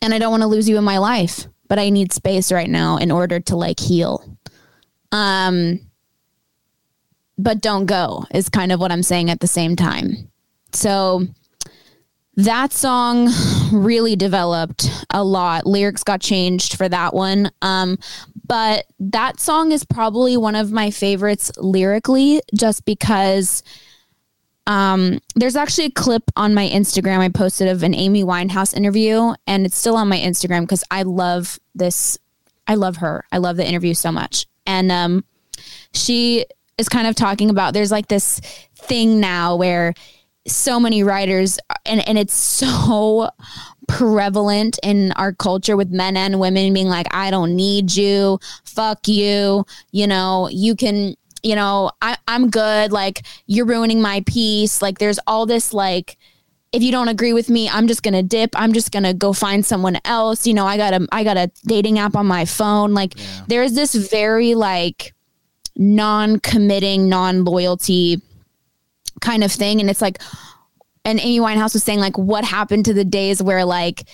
and I don't want to lose you in my life, but I need space right now in order to like heal. Um, but don't go is kind of what I'm saying at the same time. So that song really developed a lot. Lyrics got changed for that one. Um, but that song is probably one of my favorites lyrically, just because um, there's actually a clip on my Instagram I posted of an Amy Winehouse interview, and it's still on my Instagram because I love this. I love her. I love the interview so much. And um, she is kind of talking about there's like this thing now where so many writers and and it's so prevalent in our culture with men and women being like I don't need you fuck you you know you can you know I I'm good. Like you're ruining my peace. Like there's all this like if you don't agree with me I'm just going to dip. I'm just going to go find someone else. You know I got a I got a dating app on my phone. Like there's this very like non-committing non-loyalty kind of thing. And it's like, and Amy Winehouse was saying, like, what happened to the days where, like,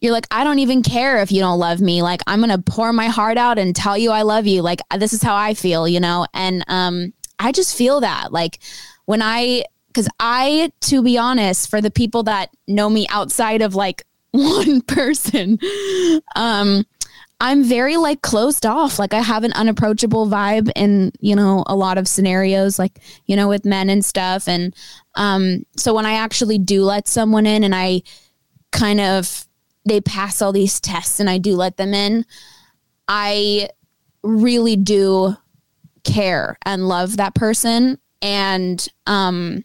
you're like, I don't even care if you don't love me. Like, I'm going to pour my heart out and tell you I love you. Like, this is how I feel, you know? And um, I just feel that. Like, when I, because I, to be honest, for the people that know me outside of like one person, um, I'm very like closed off. Like I have an unapproachable vibe in, you know, a lot of scenarios, like, you know, with men and stuff. And um, so when I actually do let someone in and I kind of they pass all these tests and I do let them in, I really do care and love that person. And um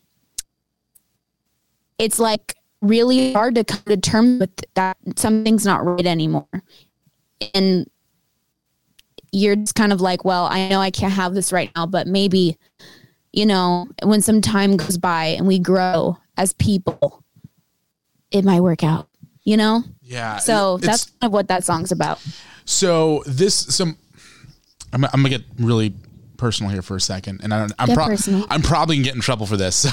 it's like really hard to come to terms with that something's not right anymore and you're just kind of like, well, I know I can't have this right now, but maybe, you know, when some time goes by and we grow as people, it might work out, you know? Yeah. So that's kind of what that song's about. So this some I'm, I'm gonna get really personal here for a second, and I don't, I'm Get pro- I'm probably gonna get in trouble for this.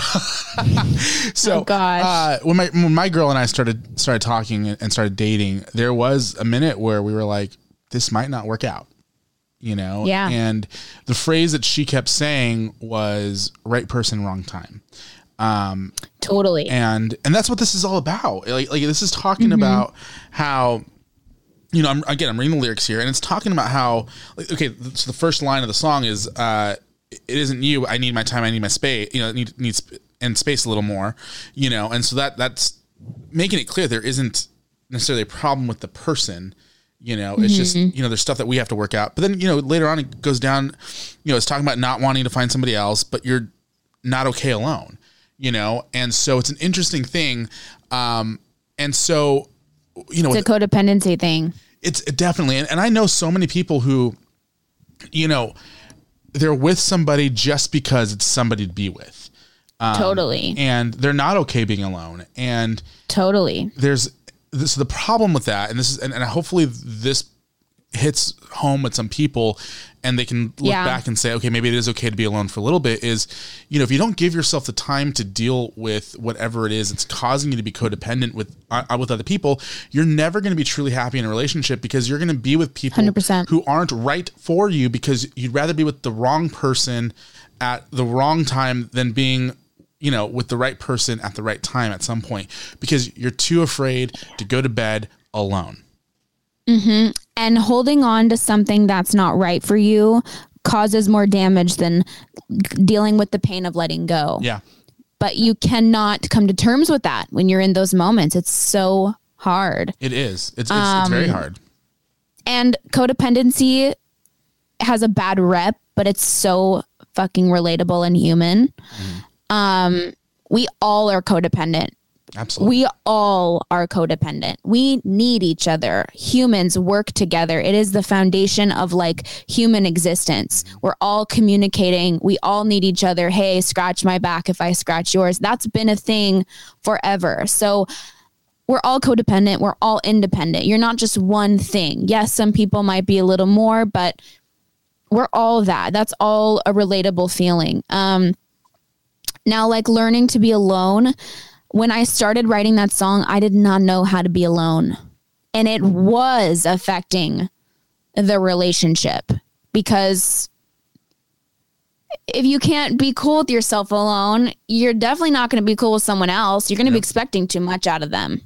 so Oh, gosh. Uh, when my when my girl and I started started talking and started dating, there was a minute where we were like, this might not work out. You know, Yeah. And the phrase that she kept saying was "right person, wrong time." Um, totally. And and that's what this is all about. Like like this is talking Mm-hmm. about how you know, I'm again, I'm reading the lyrics here, and it's talking about how, like, okay, so the first line of the song is, uh, "It isn't you. I need my time. I need my space. You know, need needs and space a little more. You know, and so that that's making it clear there isn't necessarily a problem with the person. You know, it's just Mhm. you know there's stuff that we have to work out. But then you know later on it goes down. You know, it's talking about not wanting to find somebody else, but you're not okay alone. You know, and so it's an interesting thing. Um, and so you know, It's a codependency thing. it's definitely and, and i know so many people who you know they're with somebody just because it's somebody to be with Um, Totally. and they're not okay being alone and Totally. there's this the problem with that and this is and, and hopefully this hits home with some people and they can look Yeah. back and say okay maybe it is okay to be alone for a little bit is you know if you don't give yourself the time to deal with whatever it is it's causing you to be codependent with uh, with other people you're never going to be truly happy in a relationship because you're going to be with people 100%. who aren't right for you because you'd rather be with the wrong person at the wrong time than being you know with the right person at the right time at some point because you're too afraid to go to bed alone hmm And holding on to something that's not right for you causes more damage than dealing with the pain of letting go. yeah But you cannot come to terms with that when you're in those moments. It's so hard. it is it's, it's, it's very Um, hard And codependency has a bad rep, but it's so fucking relatable and human. Um, we all are codependent. Absolutely. We all are codependent. We need each other. Humans work together. It is the foundation of like human existence. We're all communicating. We all need each other. Hey, scratch my back if I scratch yours. That's been a thing forever. So we're all codependent. We're all independent. You're not just one thing. Yes, some people might be a little more, but we're all that. That's all a relatable feeling. Um, now, like learning to be alone, when I started writing that song, I did not know how to be alone. And it was affecting the relationship because if you can't be cool with yourself alone, you're definitely not going to be cool with someone else. You're going to be expecting too much out of them.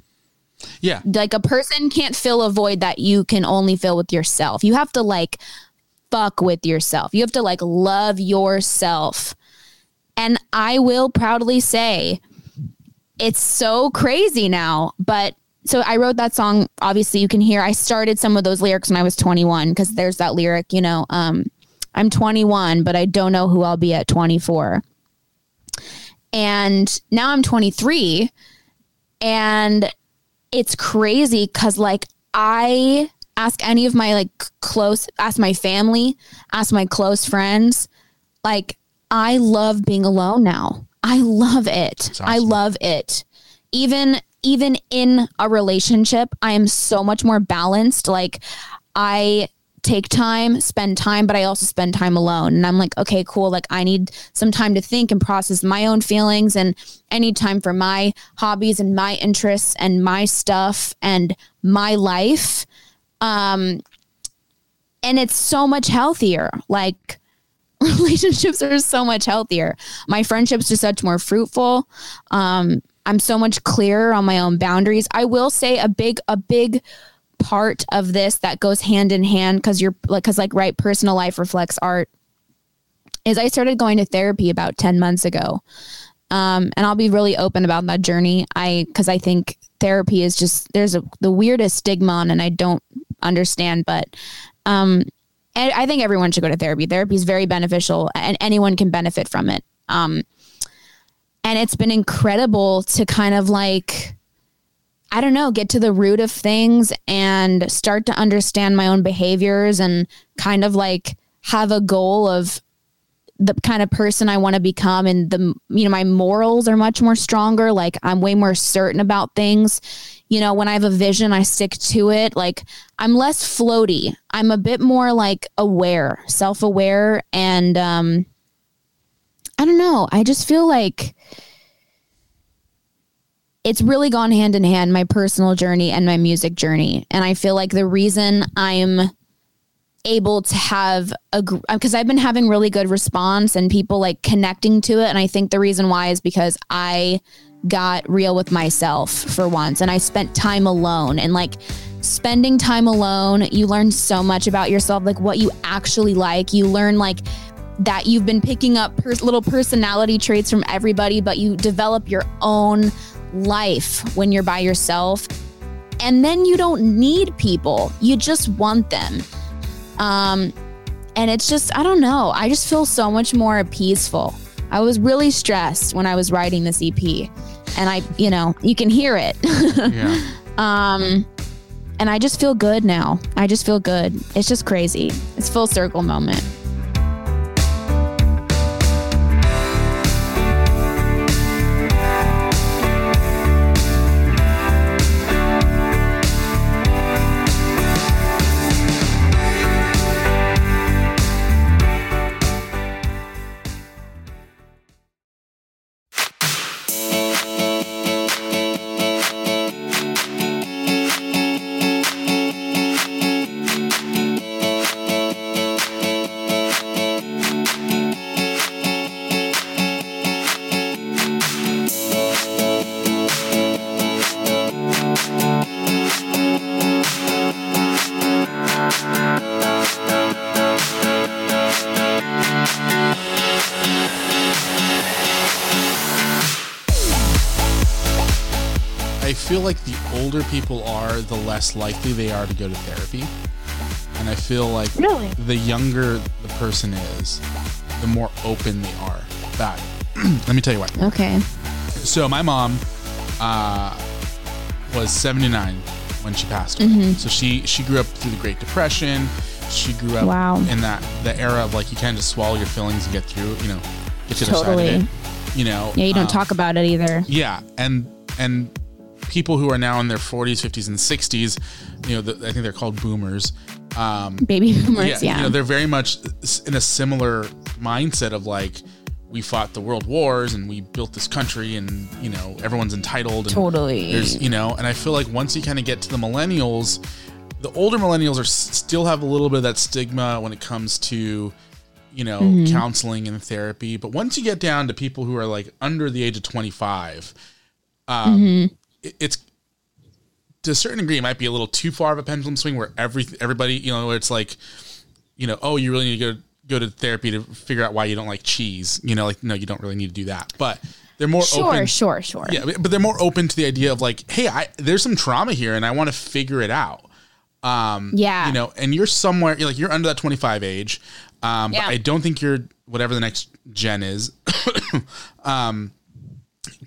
yeah Like a person can't fill a void that you can only fill with yourself. You have to like fuck with yourself. You have to like love yourself. And I will proudly say it's so crazy now, but so I wrote that song. Obviously, you can hear I started some of those lyrics when I was 21 because there's that lyric, you know, um, I'm 21, but I don't know who I'll be at 24. And now I'm 23 and it's crazy because like I ask any of my like close, ask my family, ask my close friends, like I love being alone now. I love it. I love it. Even even in a relationship, I am so much more balanced. Like I take time, spend time, but I also spend time alone. And I'm like, okay, cool. Like I need some time to think and process my own feelings and I need time for my hobbies and my interests and my stuff and my life. Um and it's so much healthier. Like relationships are so much healthier. My friendships are such more fruitful. Um, I'm so much clearer on my own boundaries. I will say a big, a big part of this that goes hand in hand because you're like, because like, right, personal life reflects art. Is I started going to therapy about 10 months ago. Um, and I'll be really open about that journey. I, cause I think therapy is just, there's a, the weirdest stigma on, and I don't understand, but, um, I think everyone should go to therapy. Therapy is very beneficial and anyone can benefit from it. Um, and it's been incredible to kind of like, I don't know, get to the root of things and start to understand my own behaviors and kind of like have a goal of the kind of person I want to become and the you know my morals are much more stronger like I'm way more certain about things you know when I have a vision I stick to it. Like I'm less floaty. I'm a bit more like aware self-aware. And um I don't know. I just feel like it's really gone hand in hand my personal journey and my music journey. And I feel like the reason I'm able to have a because I've been having really good response and people like connecting to it. And I think the reason why is because I got real with myself for once and I spent time alone and like spending time alone you learn so much about yourself like what you actually like you learn like that you've been picking up per- little personality traits from everybody but you develop your own life when you're by yourself and then you don't need people. You just want them. Um, and it's just, I don't know. I just feel so much more peaceful. I was really stressed when I was writing this EP, and I, you know, you can hear it. Yeah. um, and I just feel good now. I just feel good. It's just crazy. It's full circle moment. People are, the less likely they are to go to therapy. And I feel like Really? the younger the person is, the more open they are about it. Let me tell you why. Okay. So my mom uh, was 79 when she passed away. Mhm. So she she grew up through the Great Depression. She grew up Wow. in that the era of like you kind of just swallow your feelings and get through, you know, get to the Totally. side of it. You know. Yeah, you don't um, talk about it either. yeah, and and people who are now in their 40s, 50s, and 60s, you know, the, I think they're called boomers. Um, Baby boomers, yeah. You know, they're very much in a similar mindset of like, we fought the world wars and we built this country, and you know, everyone's entitled. And Totally. There's, you know, and I feel like once you kind of get to the millennials, the older millennials are still have a little bit of that stigma when it comes to you know Mhm. counseling and therapy but once you get down to people who are like under the age of 25 um Mhm. It- it's to a certain degree it might be a little too far of a pendulum swing where every everybody you know where it's like you know oh you really need to go go to therapy to figure out why you don't like cheese you know like no you don't really need to do that but they're more Sure, open sure, sure. yeah but they're more open to the idea of like hey i there's some trauma here and i want to figure it out um Yeah. you know and you're somewhere you're like you're under that 25 age um Yeah. but i don't think you're whatever the next gen is um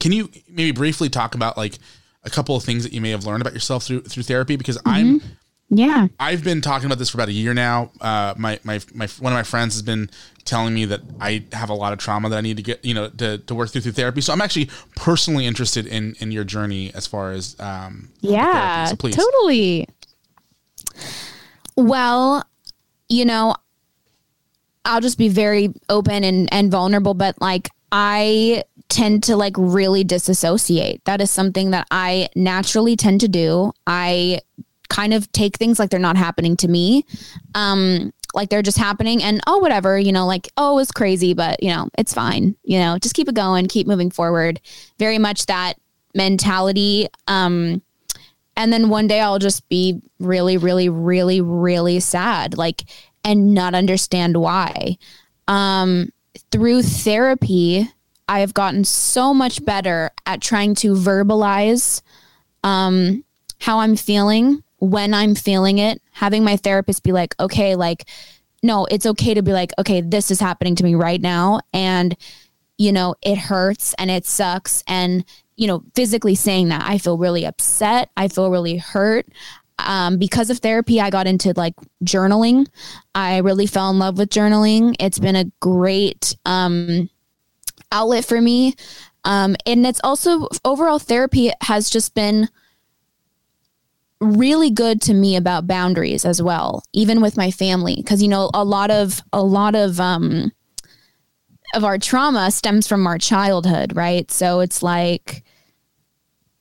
can you maybe briefly talk about like a couple of things that you may have learned about yourself through through therapy because i'm Yeah. I've been talking about this for about a year now. Uh, my, my, my, one of my friends has been telling me that I have a lot of trauma that I need to get, you know, to, to work through through therapy. So I'm actually personally interested in, in your journey as far as, um, Yeah. So totally. Well, you know, I'll just be very open and, and vulnerable, but like I tend to like really disassociate. That is something that I naturally tend to do. I kind of take things like they're not happening to me. Um, like they're just happening and oh whatever, you know, like, oh it's crazy, but you know, it's fine. You know, just keep it going, keep moving forward. Very much that mentality. Um, and then one day I'll just be really, really, really, really sad, like, and not understand why. Um, through therapy, I have gotten so much better at trying to verbalize um, how I'm feeling when I'm feeling it. Having my therapist be like, okay, like, no, it's okay to be like, okay, this is happening to me right now. And, you know, it hurts and it sucks. And, you know, physically saying that, I feel really upset. I feel really hurt. Um, because of therapy, I got into like journaling. I really fell in love with journaling. It's been a great um, outlet for me. Um, and it's also overall therapy has just been really good to me about boundaries as well, even with my family. Cause you know, a lot of, a lot of, um, of our trauma stems from our childhood, right? So it's like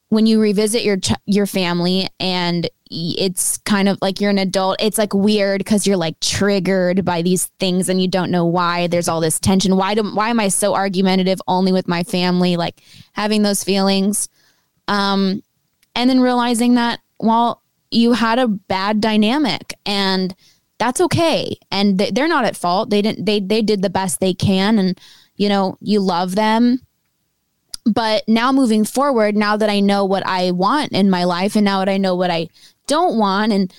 when you revisit your ch- your family and it's kind of like you're an adult, it's like weird because you're like triggered by these things and you don't know why. There's all this tension. Why do why am I so argumentative only with my family? Like having those feelings, um, and then realizing that well, you had a bad dynamic and that's okay and th- they're not at fault they didn't they they did the best they can and you know you love them But now moving forward, now that I know what I want in my life and now that I know what I don't want and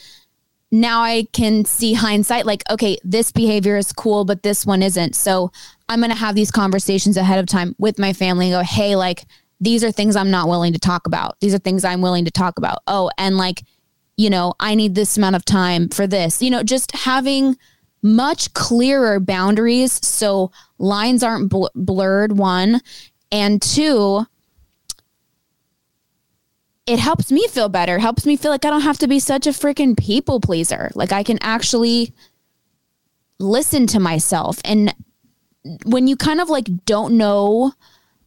now I can see hindsight like, okay, this behavior is cool, but this one isn't. So I'm going to have these conversations ahead of time with my family and go, hey, like, these are things I'm not willing to talk about. These are things I'm willing to talk about. Oh, and like, you know, I need this amount of time for this. You know, just having much clearer boundaries so lines aren't bl- blurred, one. And two, it helps me feel better, helps me feel like I don't have to be such a freaking people pleaser. Like I can actually listen to myself. And when you kind of like don't know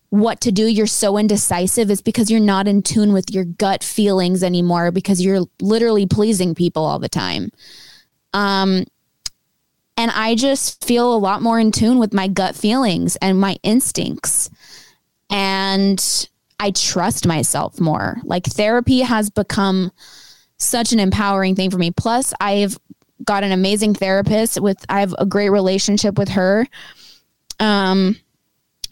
what to do, you're so indecisive, it's because you're not in tune with your gut feelings anymore because you're literally pleasing people all the time. Um, and I just feel a lot more in tune with my gut feelings and my instincts. And I trust myself more. Like therapy has become such an empowering thing for me. Plus, I've got an amazing therapist with I have a great relationship with her. Um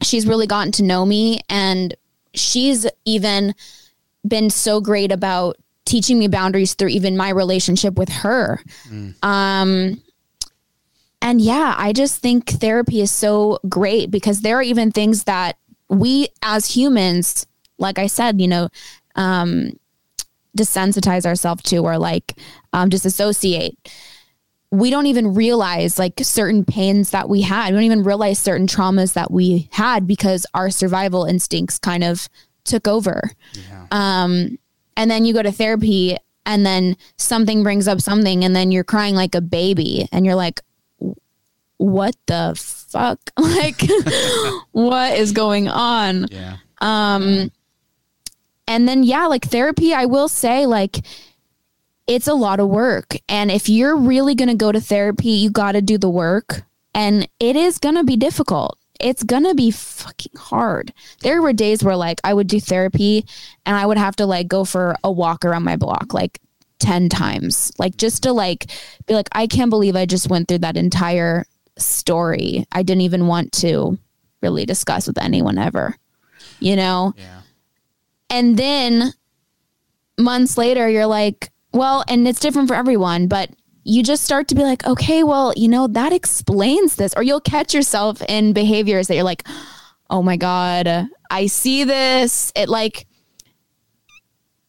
she's really gotten to know me and she's even been so great about teaching me boundaries through even my relationship with her. Mm. Um and yeah, I just think therapy is so great because there are even things that we as humans like I said, you know, um, desensitize ourselves to or like um, disassociate. We don't even realize like certain pains that we had. We don't even realize certain traumas that we had because our survival instincts kind of took over. Yeah. Um, and then you go to therapy and then something brings up something and then you're crying like a baby and you're like, what the fuck? like, what is going on? Yeah. Um, and then, yeah, like therapy, I will say, like, it's a lot of work. And if you're really going to go to therapy, you got to do the work. And it is going to be difficult. It's going to be fucking hard. There were days where, like, I would do therapy and I would have to, like, go for a walk around my block, like, 10 times, like, just to, like, be like, I can't believe I just went through that entire story. I didn't even want to really discuss with anyone ever, you know? Yeah. And then months later, you're like, well, and it's different for everyone, but you just start to be like, okay, well, you know, that explains this. Or you'll catch yourself in behaviors that you're like, oh my God, I see this. It like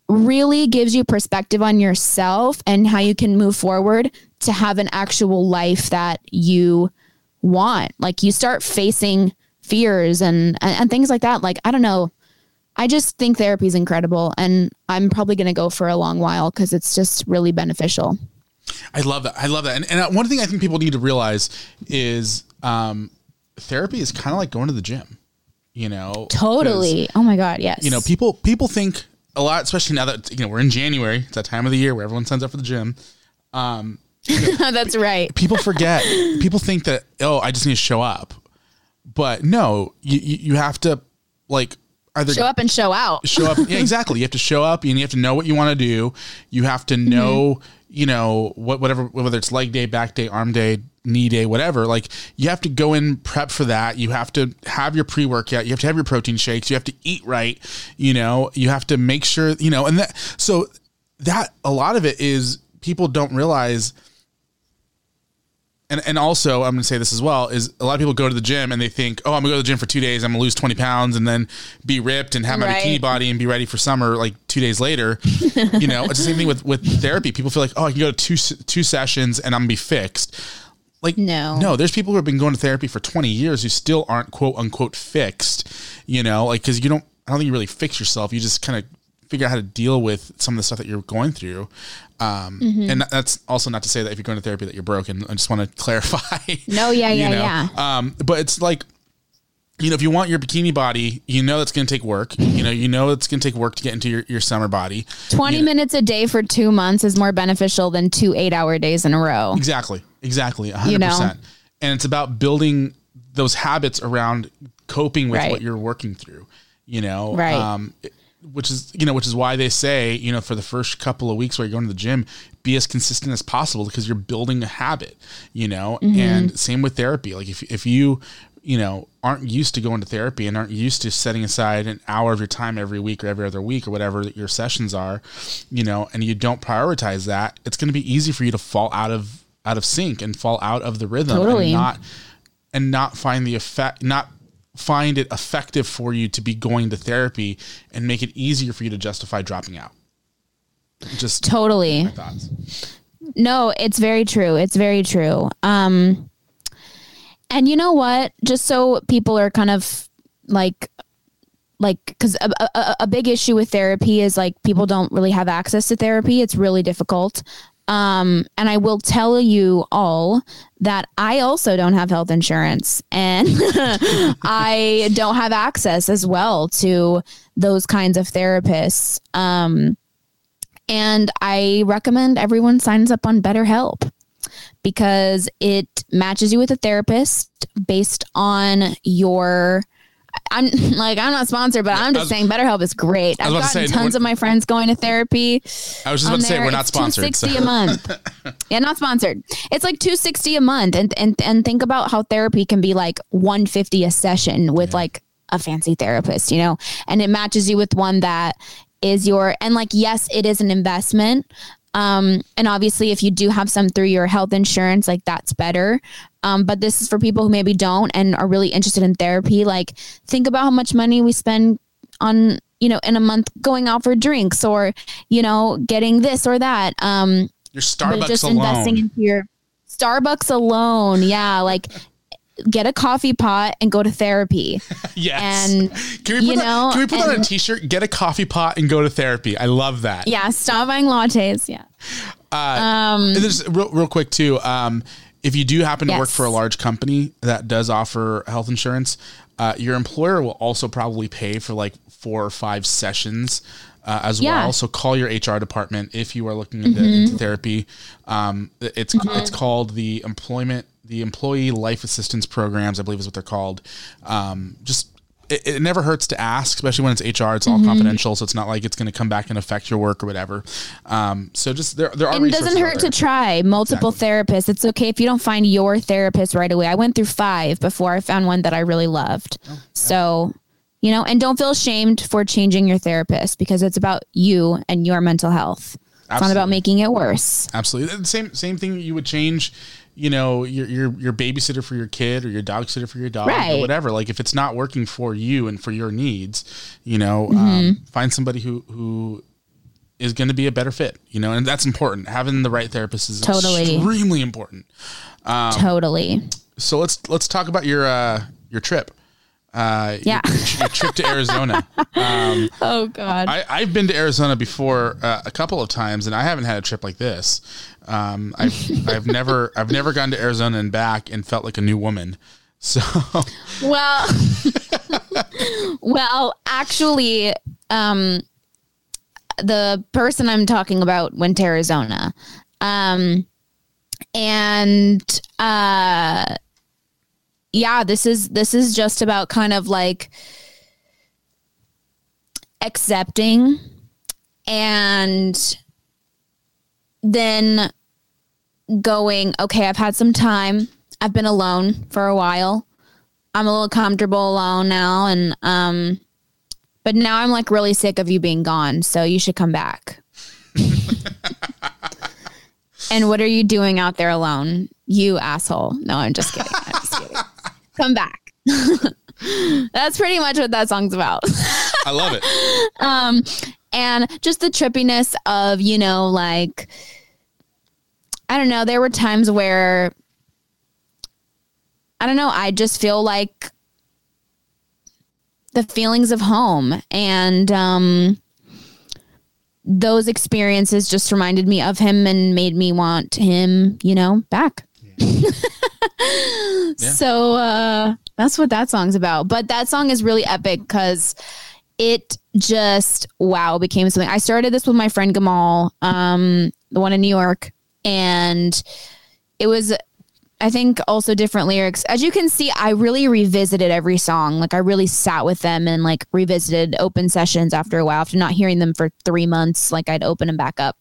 really gives you perspective on yourself and how you can move forward to have an actual life that you want. Like you start facing fears and, and, and things like that. Like, I don't know I just think therapy is incredible, and I'm probably going to go for a long while because it's just really beneficial. I love that. I love that. And, and uh, one thing I think people need to realize is um, therapy is kind of like going to the gym. You know, totally. Oh my god, yes. You know, people people think a lot, especially now that you know we're in January. It's that time of the year where everyone signs up for the gym. Um, you know, That's right. People forget. people think that oh, I just need to show up, but no, you you, you have to like either show up and show out. Show up. Yeah, exactly. You have to show up and you have to know what you want to do. You have to mm-hmm. know, mm-hmm. you know, what whatever whether it's leg day, back day, arm day, knee day, whatever. Like you have to go in prep for that. You have to have your pre workout. You have to have your protein shakes. You have to eat right. You know, you have to make sure, you know, and that so that a lot of it is people don't realize and and also I'm going to say this as well is a lot of people go to the gym and they think, oh, I'm going to go to the gym for two days, I'm going to lose 20 pounds and then be ripped and have my right. bikini body and be ready for summer like two days later. you know, it's the same thing with with therapy. People feel like, oh, I can go to two two sessions and I'm gonna be fixed. Like no, no. There's people who have been going to therapy for 20 years who still aren't quote unquote fixed. You know, like because you don't. I don't think you really fix yourself. You just kind of figure out how to deal with some of the stuff that you're going through. Um, mm-hmm. And that's also not to say that if you're going to therapy that you're broken. I just want to clarify. No, yeah, yeah, know? yeah. Um, but it's like, you know, if you want your bikini body, you know that's going to take work. You know, you know it's going to take work to get into your, your summer body. 20 you know. minutes a day for two months is more beneficial than two eight hour days in a row. Exactly. Exactly. 100%. You know? And it's about building those habits around coping with right. what you're working through, you know? Right. Um, which is you know which is why they say you know for the first couple of weeks where you're going to the gym be as consistent as possible because you're building a habit you know mm-hmm. and same with therapy like if, if you you know, aren't used to going to therapy and aren't used to setting aside an hour of your time every week or every other week or whatever your sessions are, you know, and you don't prioritize that, it's going to be easy for you to fall out of out of sync and fall out of the rhythm Totally. and not and not find the effect not find it effective for you to be going to therapy and make it easier for you to justify dropping out. Just Totally. No, it's very true. It's very true. Um, and you know what? Just so people are kind of like, like, because a, a, a big issue with therapy is like people don't really have access to therapy. It's really difficult. Um, and I will tell you all that I also don't have health insurance and I don't have access as well to those kinds of therapists. Um, and I recommend everyone signs up on BetterHelp because it matches you with a therapist based on your. I'm like I'm not sponsored, but I'm just was- saying BetterHelp is great. I I've gotten say, tons of my friends going to therapy. I was just about to say we're not It's sponsored. so- 260 a month. yeah, not sponsored. It's like 260 a month and and and think about how therapy can be like 150 a session with like a fancy therapist, you know. And it matches you with one that is your and like yes, it is an investment. Um and obviously if you do have some through your health insurance, like that's better. Um but this is for people who maybe don't and are really interested in therapy, like think about how much money we spend on you know in a month going out for drinks or you know getting this or that um Your Starbucks just alone. investing into your starbucks alone yeah like get a coffee pot and go to therapy Yes. and Can we put, you that, know can we put that on a and- t-shirt? Get a coffee pot and go to therapy. I love that. yeah stop buying lattes yeah um And real, real quick too. Um, if you do happen to work for a large company that does offer health insurance, uh, your employer will also probably pay for like four or five sessions uh, as Yeah. well. So call your HR department if you are looking into, Mhm. into therapy. Um, it's Mhm. it's called the employment the employee life assistance programs. I believe is what they're called. Um, just it, it never hurts to ask, especially when it's HR. It's all Mhm. confidential, so it's not like it's going to come back and affect your work or whatever. Um, so just there, there are. and it doesn't hurt to try multiple therapists. It's okay if you don't find your therapist right away. I went through five before I found one that I really loved. Oh, So, you know, and don't feel ashamed for changing your therapist because it's about you and your mental health. It's not about making it worse. Absolutely. The Same same thing you would change, you know, your your your babysitter for your kid or your dog sitter for your dog or whatever. Like if it's not working for you and for your needs, you know, Mhm. um, find somebody who who is going to be a better fit, you know, and that's important. Having the right therapist is Totally. extremely important. Um, Totally. So let's let's talk about your uh your trip. Uh, Yeah. your, trip to Arizona. Um, Oh God. I, I've been to Arizona before uh, a couple of times, and I haven't had a trip like this. Um, I've I've never I've never gone to Arizona and back and felt like a new woman. So Well, well, actually, um, the person I'm talking about went to Arizona, um, and uh, yeah, this is this is just about kind of like accepting and then going okay i've had some time. I've been alone for a while. I'm a little comfortable alone now and um but now i'm like really sick of you being gone so you should come back and what are you doing out there alone? You asshole. No i'm just kidding. I'm just kidding. Come back. That's pretty much what that song's about. I love it. um and just the trippiness of you know like i don't know there were times where i don't know i just feel like the feelings of home and um those experiences just reminded me of him and made me want him you know back. So uh that's what that song's about. But that song is really epic because it just wow became something. I started this with my friend Gamal, um, the one in New York, and it was I think also different lyrics. As you can see, I really revisited every song. Like I really sat with them and like revisited open sessions after a while after not hearing them for three months. Like I'd open them back up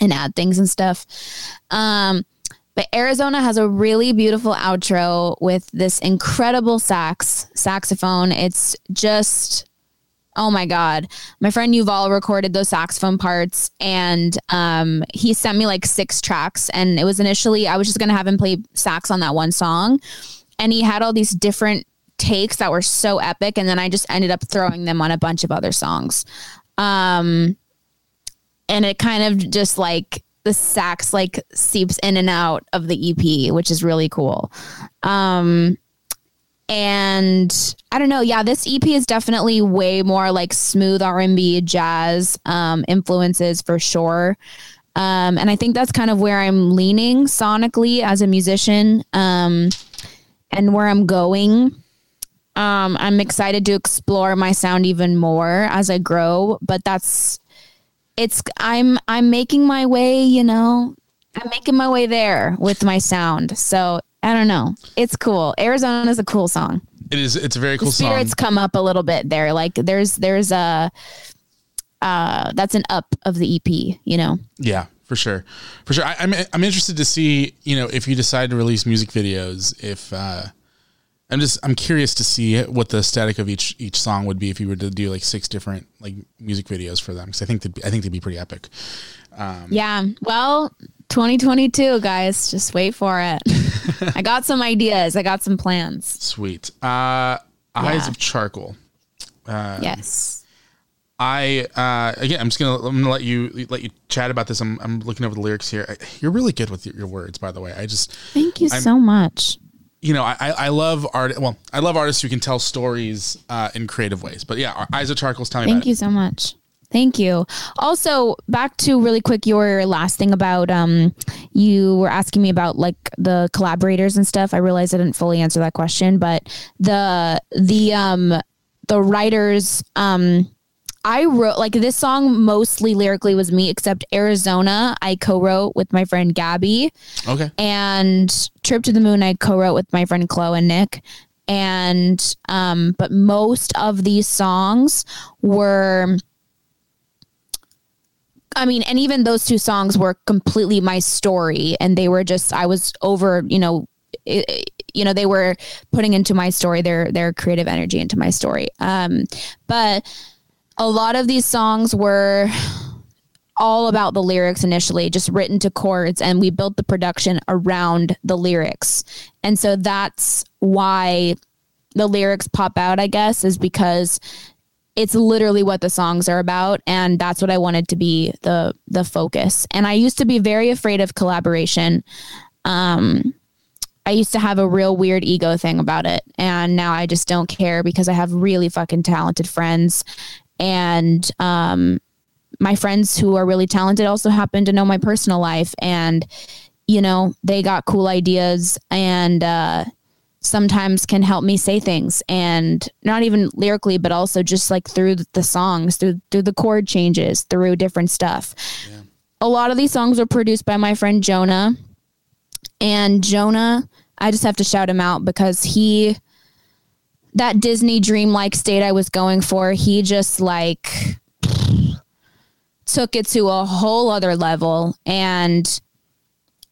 and add things and stuff. Um, But Arizona has a really beautiful outro with this incredible sax saxophone. It's just oh my god. My friend Yuval recorded those saxophone parts and um he sent me like six tracks and it was initially I was just going to have him play sax on that one song and he had all these different takes that were so epic and then I just ended up throwing them on a bunch of other songs. Um and it kind of just like the sax like seeps in and out of the EP, which is really cool. Um, and I don't know, yeah, this EP is definitely way more like smooth R&B, jazz um, influences for sure. Um, and I think that's kind of where I'm leaning sonically as a musician um, and where I'm going. Um, I'm excited to explore my sound even more as I grow, but that's it's I'm I'm making my way, you know. I'm making my way there with my sound. So I don't know. It's cool. Arizona is a cool song. It is. It's a very cool the spirits song. come up a little bit there. Like there's there's a uh that's an up of the EP. You know. Yeah, for sure, for sure. I, I'm I'm interested to see you know if you decide to release music videos. If uh, I'm just I'm curious to see what the static of each each song would be if you were to do like six different like music videos for them because I think they'd be, I think they'd be pretty epic. Um, Yeah. Well, 2022, guys, just wait for it. I got some ideas. I got some plans. Sweet. Uh, Eyes Yeah. of Charcoal. Uh, Yes. I uh, again, I'm just gonna I'm gonna let you let you chat about this. I'm I'm looking over the lyrics here. I, you're really good with your, your words, by the way. I just Thank you I'm- so much. you know, I, I I love art. Well, I love artists who can tell stories uh, in creative ways. But yeah, Eyes of Charcoals. Tell me Thank about you so much. Thank you. Also, back to really quick your last thing about um you were asking me about like the collaborators and stuff. I realized I didn't fully answer that question, but the the um the writers um I wrote like this song mostly lyrically was me except Arizona I co-wrote with my friend Gabby. Okay. and Trip to the Moon I co-wrote with my friend Chloe and Nick. And um, but most of these songs were I mean, and even those two songs were completely my story and they were just I was over, you know, it, you know, they were putting into my story their their creative energy into my story. Um, but a lot of these songs were all about the lyrics initially, just written to chords, and we built the production around the lyrics. And so that's why the lyrics pop out, I guess, is because it's literally what the songs are about and that's what I wanted to be the the focus. And I used to be very afraid of collaboration. Um I used to have a real weird ego thing about it and now I just don't care because I have really fucking talented friends and um my friends who are really talented also happen to know my personal life and you know they got cool ideas and uh sometimes can help me say things and not even lyrically but also just like through the songs through through the chord changes through different stuff. A lot of these songs were produced by my friend jonah. And jonah i just have to shout him out because he that disney dreamlike state i was going for he just like took it to a whole other level. And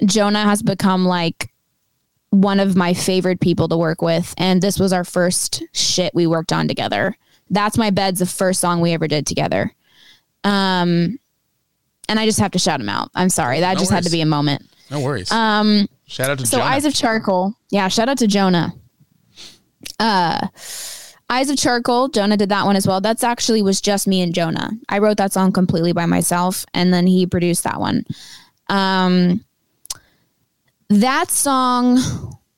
jonah has become like one of my favorite people to work with and this was our first shit we worked on together. That's my bed's the first song we ever did together. Um and i just have to shout him out. I'm sorry. That No just had to be a moment. No worries. um Shout out to so Jonah. eyes of charcoal. Yeah shout out to jonah. Uh eyes of charcoal jonah did that one as well. That's actually was just me and jonah. I wrote that song completely by myself and then he produced that one. Um that song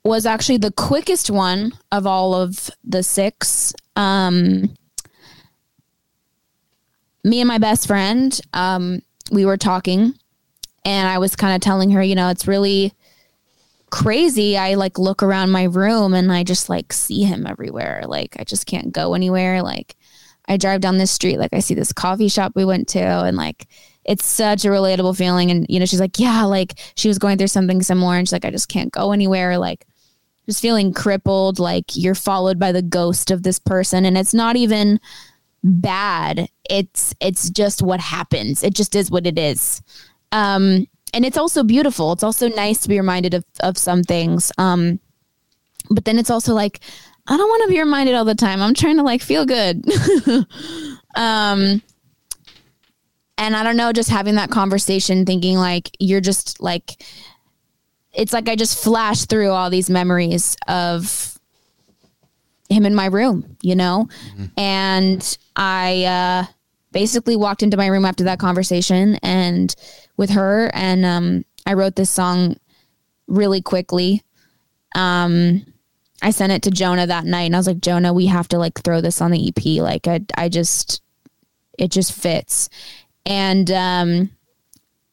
was actually the quickest one of all of the six. Um me and my best friend um we were talking and i was kind of telling her you know it's really crazy. I like look around my room and i just like see him everywhere. Like i just can't go anywhere. Like i drive down this street like i see this coffee shop we went to and like it's such a relatable feeling and you know she's like yeah like she was going through something similar and she's like i just can't go anywhere like just feeling crippled like you're followed by the ghost of this person and it's not even bad it's it's just what happens it just is what it is um and it's also beautiful. It's also nice to be reminded of of some things. Um, but then it's also like I don't want to be reminded all the time. I'm trying to like feel good. um, and I don't know, just having that conversation, thinking like you're just like, it's like I just flashed through all these memories of him in my room, you know? And I uh, basically walked into my room after that conversation and with her, and um, I wrote this song really quickly. Um, I sent it to Jonah that night and I was like, Jonah, we have to like throw this on the EP. Like I I just it just fits. And um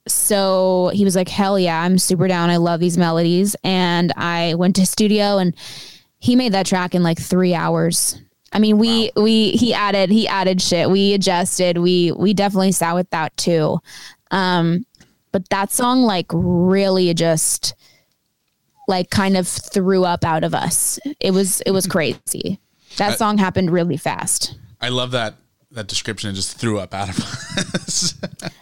so he was like, Hell yeah, I'm super down. I love these melodies. And I went to studio and he made that track in like three hours. I mean, we we he added he added shit. We adjusted. We we definitely sat with that too. Um, but that song like really just like kind of threw up out of us. It was it was crazy. That I- song happened really fast. I love that that description. It just threw up out of us.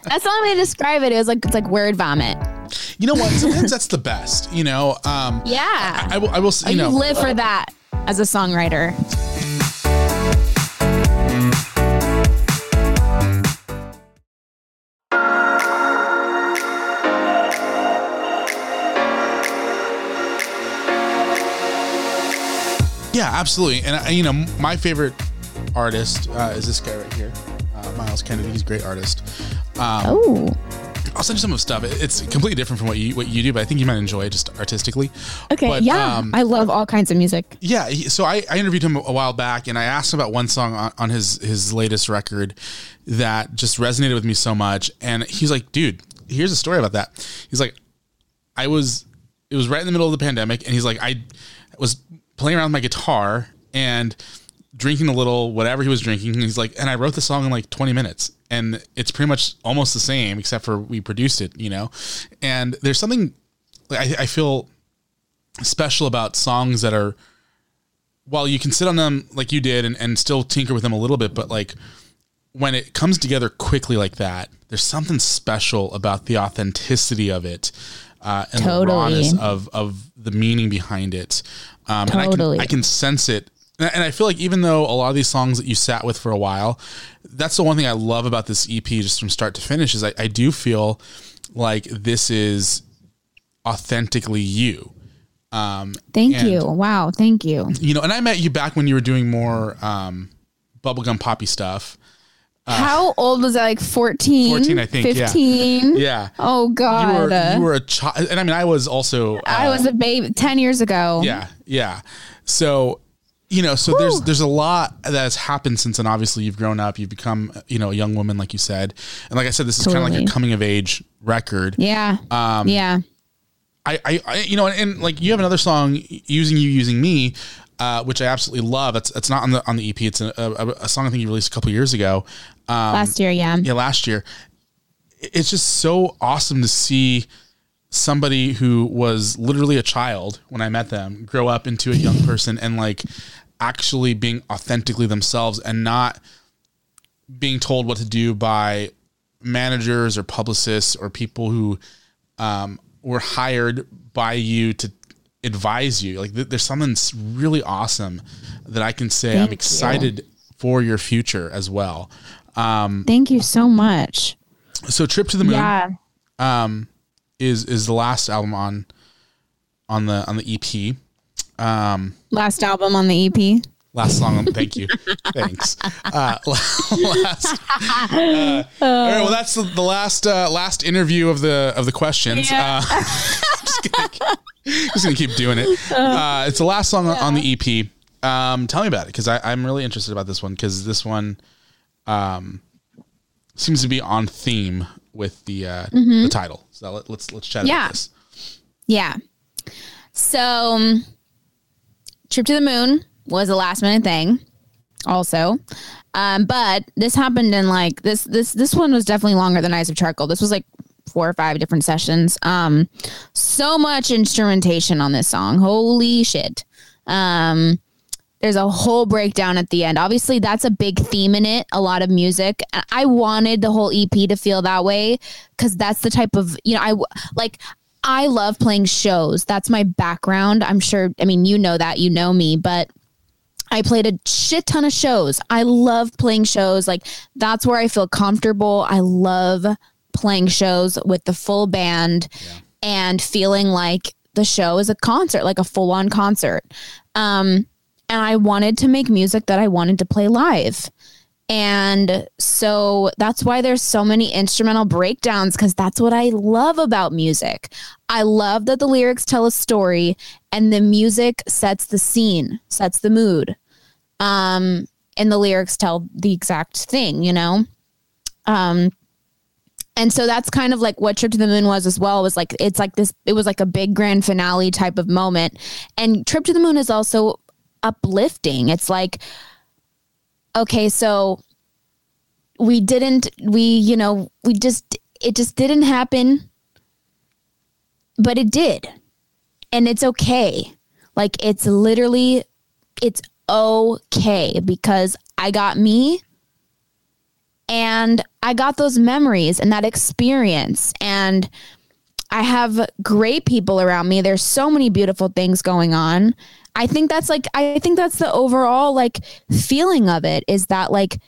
That's the only way to describe it. It was like it's like word vomit. you know what? Sometimes that's the best. You know. Um, Yeah. I, I will. I will. You you know. live for that as a songwriter. Yeah, absolutely. And you know, my favorite artist uh, is this guy right here, uh, Myles Kennedy. He's a great artist. Um, oh. I'll send you some of stuff. It's completely different from what you what you do, but I think you might enjoy it just artistically. Okay. But, yeah. um, I love all kinds of music. Yeah, he, so I, I interviewed him a while back, and I asked him about one song on, on his his latest record that just resonated with me so much. And he's like, "Dude, here's a story about that." He's like, "I was, it was right in the middle of the pandemic, and he's like, I was playing around with my guitar and drinking a little whatever he was drinking. And he's like, and I wrote the song in like 20 minutes, and it's pretty much almost the same, except for we produced it, you know. And there's something I, I feel special about songs that are while you can sit on them like you did and, and still tinker with them a little bit, but like when it comes together quickly like that, there's something special about the authenticity of it uh, and the Totally. rawness of of the meaning behind it. Um, and I Totally. can I can sense it. And I feel like even though a lot of these songs that you sat with for a while, that's the one thing I love about this EP, just from start to finish, is I, I do feel like this is authentically you. Um, Thank and- you. Wow. Thank you. you know, and I met you back when you were doing more um, bubblegum poppy stuff. How old was I? Like 14? 14, I think, 15? Yeah. Oh, You God. were you were a child, and I mean, I was also. I uh, was a baby 10 years ago. Yeah, yeah. So, you know, so there's there's a lot that has happened since then. Obviously, you've grown up, you've become, you know, a young woman, like you said, and like I said, this is kind of like a coming of age record. Yeah. Um, yeah. I, I, I you know, and, and like you have another song, using you, using me, uh, which I absolutely love. It's it's not on the on the EP. It's a, a, a song I think you released a couple years ago. Um, Last year, yeah. Yeah, last year. It's just so awesome to see somebody who was literally a child when I met them grow up into a young person and like actually being authentically themselves and not being told what to do by managers or publicists or people who um, were hired by you to advise you. Like th- there's something really awesome that I can say Thank I'm you. excited for your future as well. Um, Thank you so much. so Trip to the Moon Yeah. um, is is the last album on on the on the EP. Um, Last album on the EP. last song. on- Thank you. Thanks. Uh, last. Uh, all right. Well, that's the, the last uh, last interview of the of the questions. Yeah. Uh, just, gonna, just gonna keep doing it. Uh, it's the last song on the EP. Um, tell me about it because I'm really interested about this one because this one um, seems to be on theme with the uh, Mhm. the title. So let, let's let's chat Yeah. about this. Yeah. So, um, Trip to the Moon was a last minute thing, also. Um, but this happened in like this this this one was definitely longer than Eyes of Charcoal. This was like four or five different sessions. Um, so much instrumentation on this song. Holy shit. Um, There's a whole breakdown at the end. Obviously, that's a big theme in it, a lot of music. I wanted the whole EP to feel that way because that's the type of, you know, I like, I love playing shows. That's my background. I'm sure, I mean, you know that, you know me, but I played a shit ton of shows. I love playing shows. Like, that's where I feel comfortable. I love playing shows with the full band and feeling like the show is a concert, like a full on concert. Um, and I wanted to make music that I wanted to play live. And so that's why there's so many instrumental breakdowns because that's what I love about music. I love that the lyrics tell a story and the music sets the scene, sets the mood. Um, and the lyrics tell the exact thing, you know? Um, and so that's kind of like what Trip to the Moon was as well. Was like it's like this. It was like a big grand finale type of moment. And Trip to the Moon is also uplifting. It's like, okay, so we didn't. We you know we just it just didn't happen, but it did, and it's okay. Like it's literally, it's okay because I got me and I got those memories and that experience. And I have great people around me. There's so many beautiful things going on. I think that's like, I think that's the overall like feeling of it is that like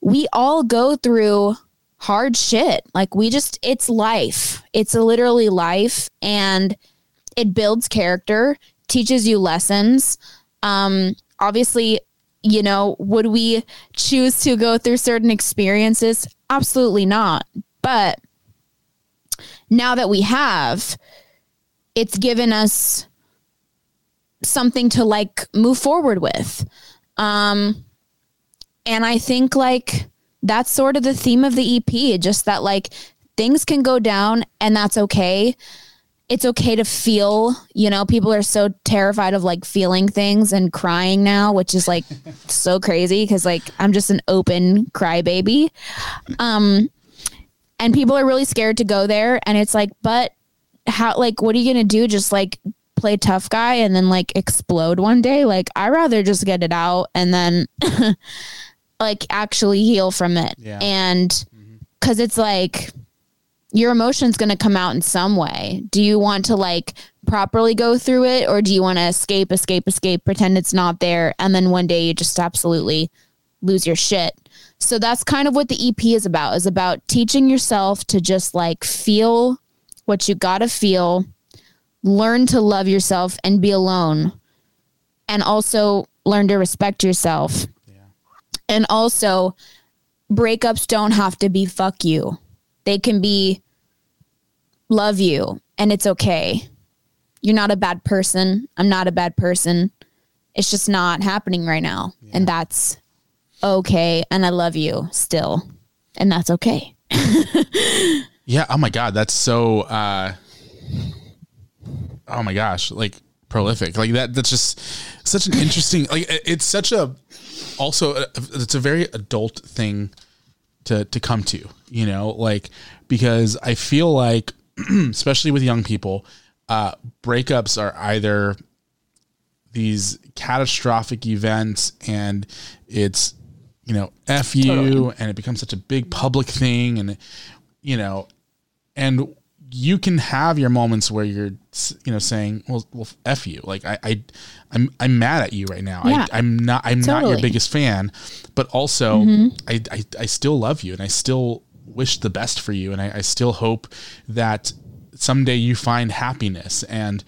we all go through hard shit. Like we just, it's life. It's literally life and it builds character, teaches you lessons. Um, obviously, you know, would we choose to go through certain experiences? Absolutely not. But now that we have, it's given us something to like move forward with. Um, and I think like that's sort of the theme of the EP, just that like things can go down and that's okay it's okay to feel, you know, people are so terrified of like feeling things and crying now, which is like so crazy because like I'm just an open crybaby. Um and people are really scared to go there and it's like, but how like what are you gonna do? Just like play tough guy and then like explode one day? Like I rather just get it out and then like actually heal from it. Yeah. And mm-hmm. cause it's like your emotion's going to come out in some way. Do you want to like properly go through it or do you want to escape, escape, escape, pretend it's not there and then one day you just absolutely lose your shit? So that's kind of what the EP is about. Is about teaching yourself to just like feel what you got to feel, learn to love yourself and be alone. And also learn to respect yourself. And also breakups don't have to be fuck you they can be love you and it's okay. You're not a bad person. I'm not a bad person. It's just not happening right now. And that's okay. And I love you still. And that's okay. Yeah. Oh my God. That's so. uh Oh my gosh. Like prolific. Like that. That's just such an interesting. Like it's such a. Also, uh, it's a very adult thing to to come to. You know, like because I feel like, especially with young people, uh, breakups are either these catastrophic events and it's you know f you Totally. and it becomes such a big public thing and you know and you can have your moments where you're you know saying well well f you like i, I i'm i'm mad at you right now Yeah. I, i'm not i'm not your biggest fan but also Mhm. I, I i still love you and i still wish the best for you and i, I still hope that someday you find happiness and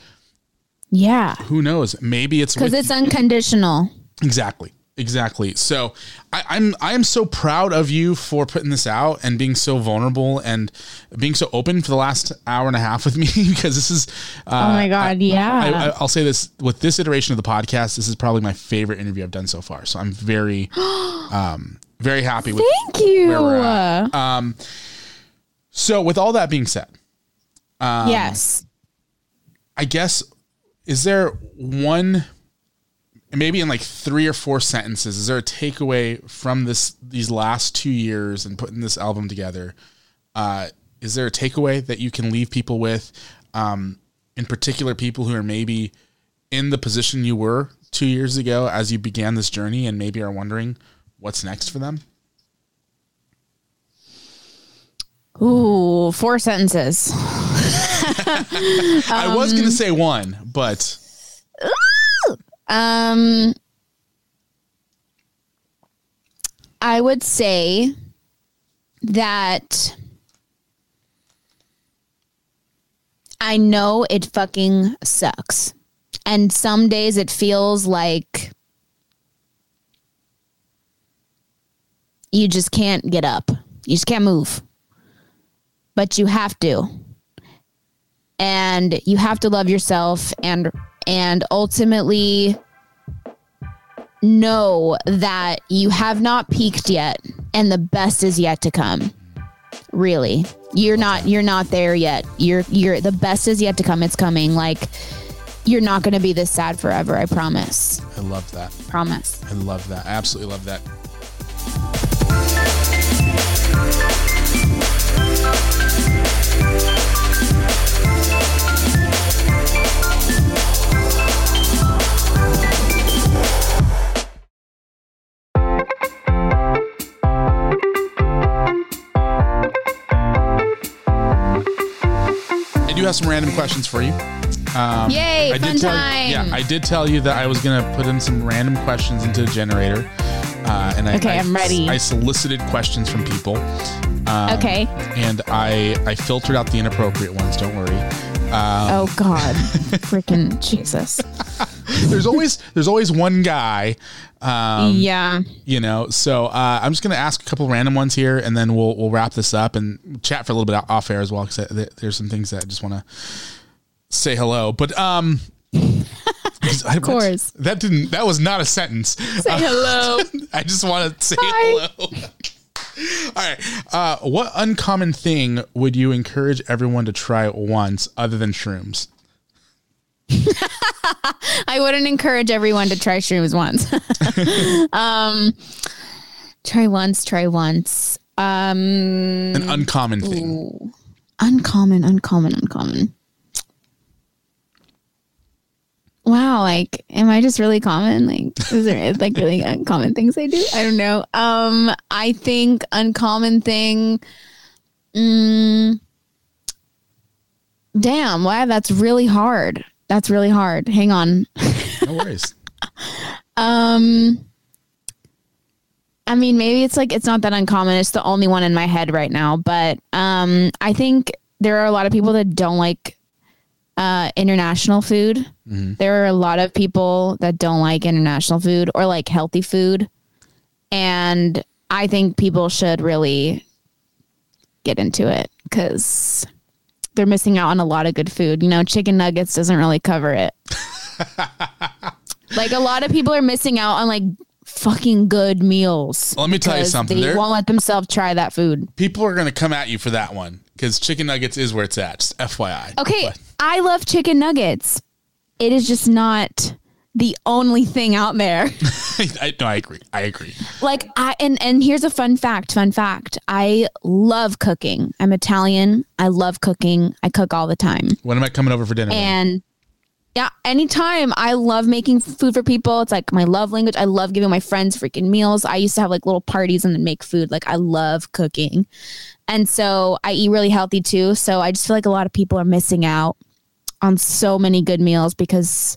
Yeah. who knows maybe it's Because it's unconditional. Exactly. Exactly. So I, I'm I am so proud of you for putting this out and being so vulnerable and being so open for the last hour and a half with me because this is. Uh, Oh my God, I- yeah. I, I, I'll say this with this iteration of the podcast. This is probably my favorite interview I've done so far. So I'm very, um, very happy with. Thank you. Where we're at. Um, so with all that being said, um, yes. I guess is there one maybe in like three or four sentences is there a takeaway from this these last two years and putting this album together uh is there a takeaway that you can leave people with um in particular people who are maybe in the position you were two years ago as you began this journey and maybe are wondering what's next for them? Ooh, four sentences. I was going to say one, but Um, I would say that I know it fucking sucks. And some days it feels like you just can't get up. You just can't move. But you have to. And you have to love yourself and and ultimately know that you have not peaked yet and the best is yet to come. Really. You're not you're not there yet. You're you're the best is yet to come. It's coming. Like you're not going to be this sad forever, I promise. I love that. Promise. I love that. I absolutely love that. Do have some random questions for you. Um, Yay, I fun did tell, time. Yeah, I did tell you that I was going to put in some random questions into the generator. Uh, and I, Okay, I, I'm ready. I solicited questions from people. Um, Okay. And I, I filtered out the inappropriate ones. Don't worry. Um, oh god. Freaking Jesus. there's always there's always one guy. Um, yeah. You know, so uh, I'm just gonna ask a couple random ones here, and then we'll we'll wrap this up and chat for a little bit off air as well, because there's some things that I just want to say hello. But um, of course. that didn't that was not a sentence. Say hello. I just want to say Hi. hello. All right. Uh, what uncommon thing would you encourage everyone to try once other than shrooms? I wouldn't encourage everyone to try shrooms once. um, try once, try once. Um, An uncommon thing. ooh. uncommon, uncommon, uncommon. Wow, like, am I just really common? Like, is there like really uncommon things I do? I don't know. Um, I think uncommon thing. Mm, damn, wow, that's really hard. That's really hard. Hang on. No worries. Um, I mean, maybe it's like it's not that uncommon. It's the only one in my head right now, but um, I think there are a lot of people that don't like uh, international food. There are a lot of people that don't like international food or like healthy food, and I think people should really get into it because they're missing out on a lot of good food. You know, chicken nuggets doesn't really cover it. like a lot of people are missing out on like fucking good meals. Let me tell you something. They There- won't let themselves try that food. People are gonna come at you for that one because chicken nuggets is where it's at. Just FYI. Okay, But- I love chicken nuggets. It is just not the only thing out there. I, no, I agree. I agree. like I and and here's a fun fact, fun fact. I love cooking. I'm Italian. I love cooking. I cook all the time. When am I coming over for dinner? And yeah, anytime I love making food for people. It's like my love language. I love giving my friends freaking meals. I used to have like little parties and then make food. Like I love cooking. And so I eat really healthy too. So I just feel like a lot of people are missing out on so many good meals because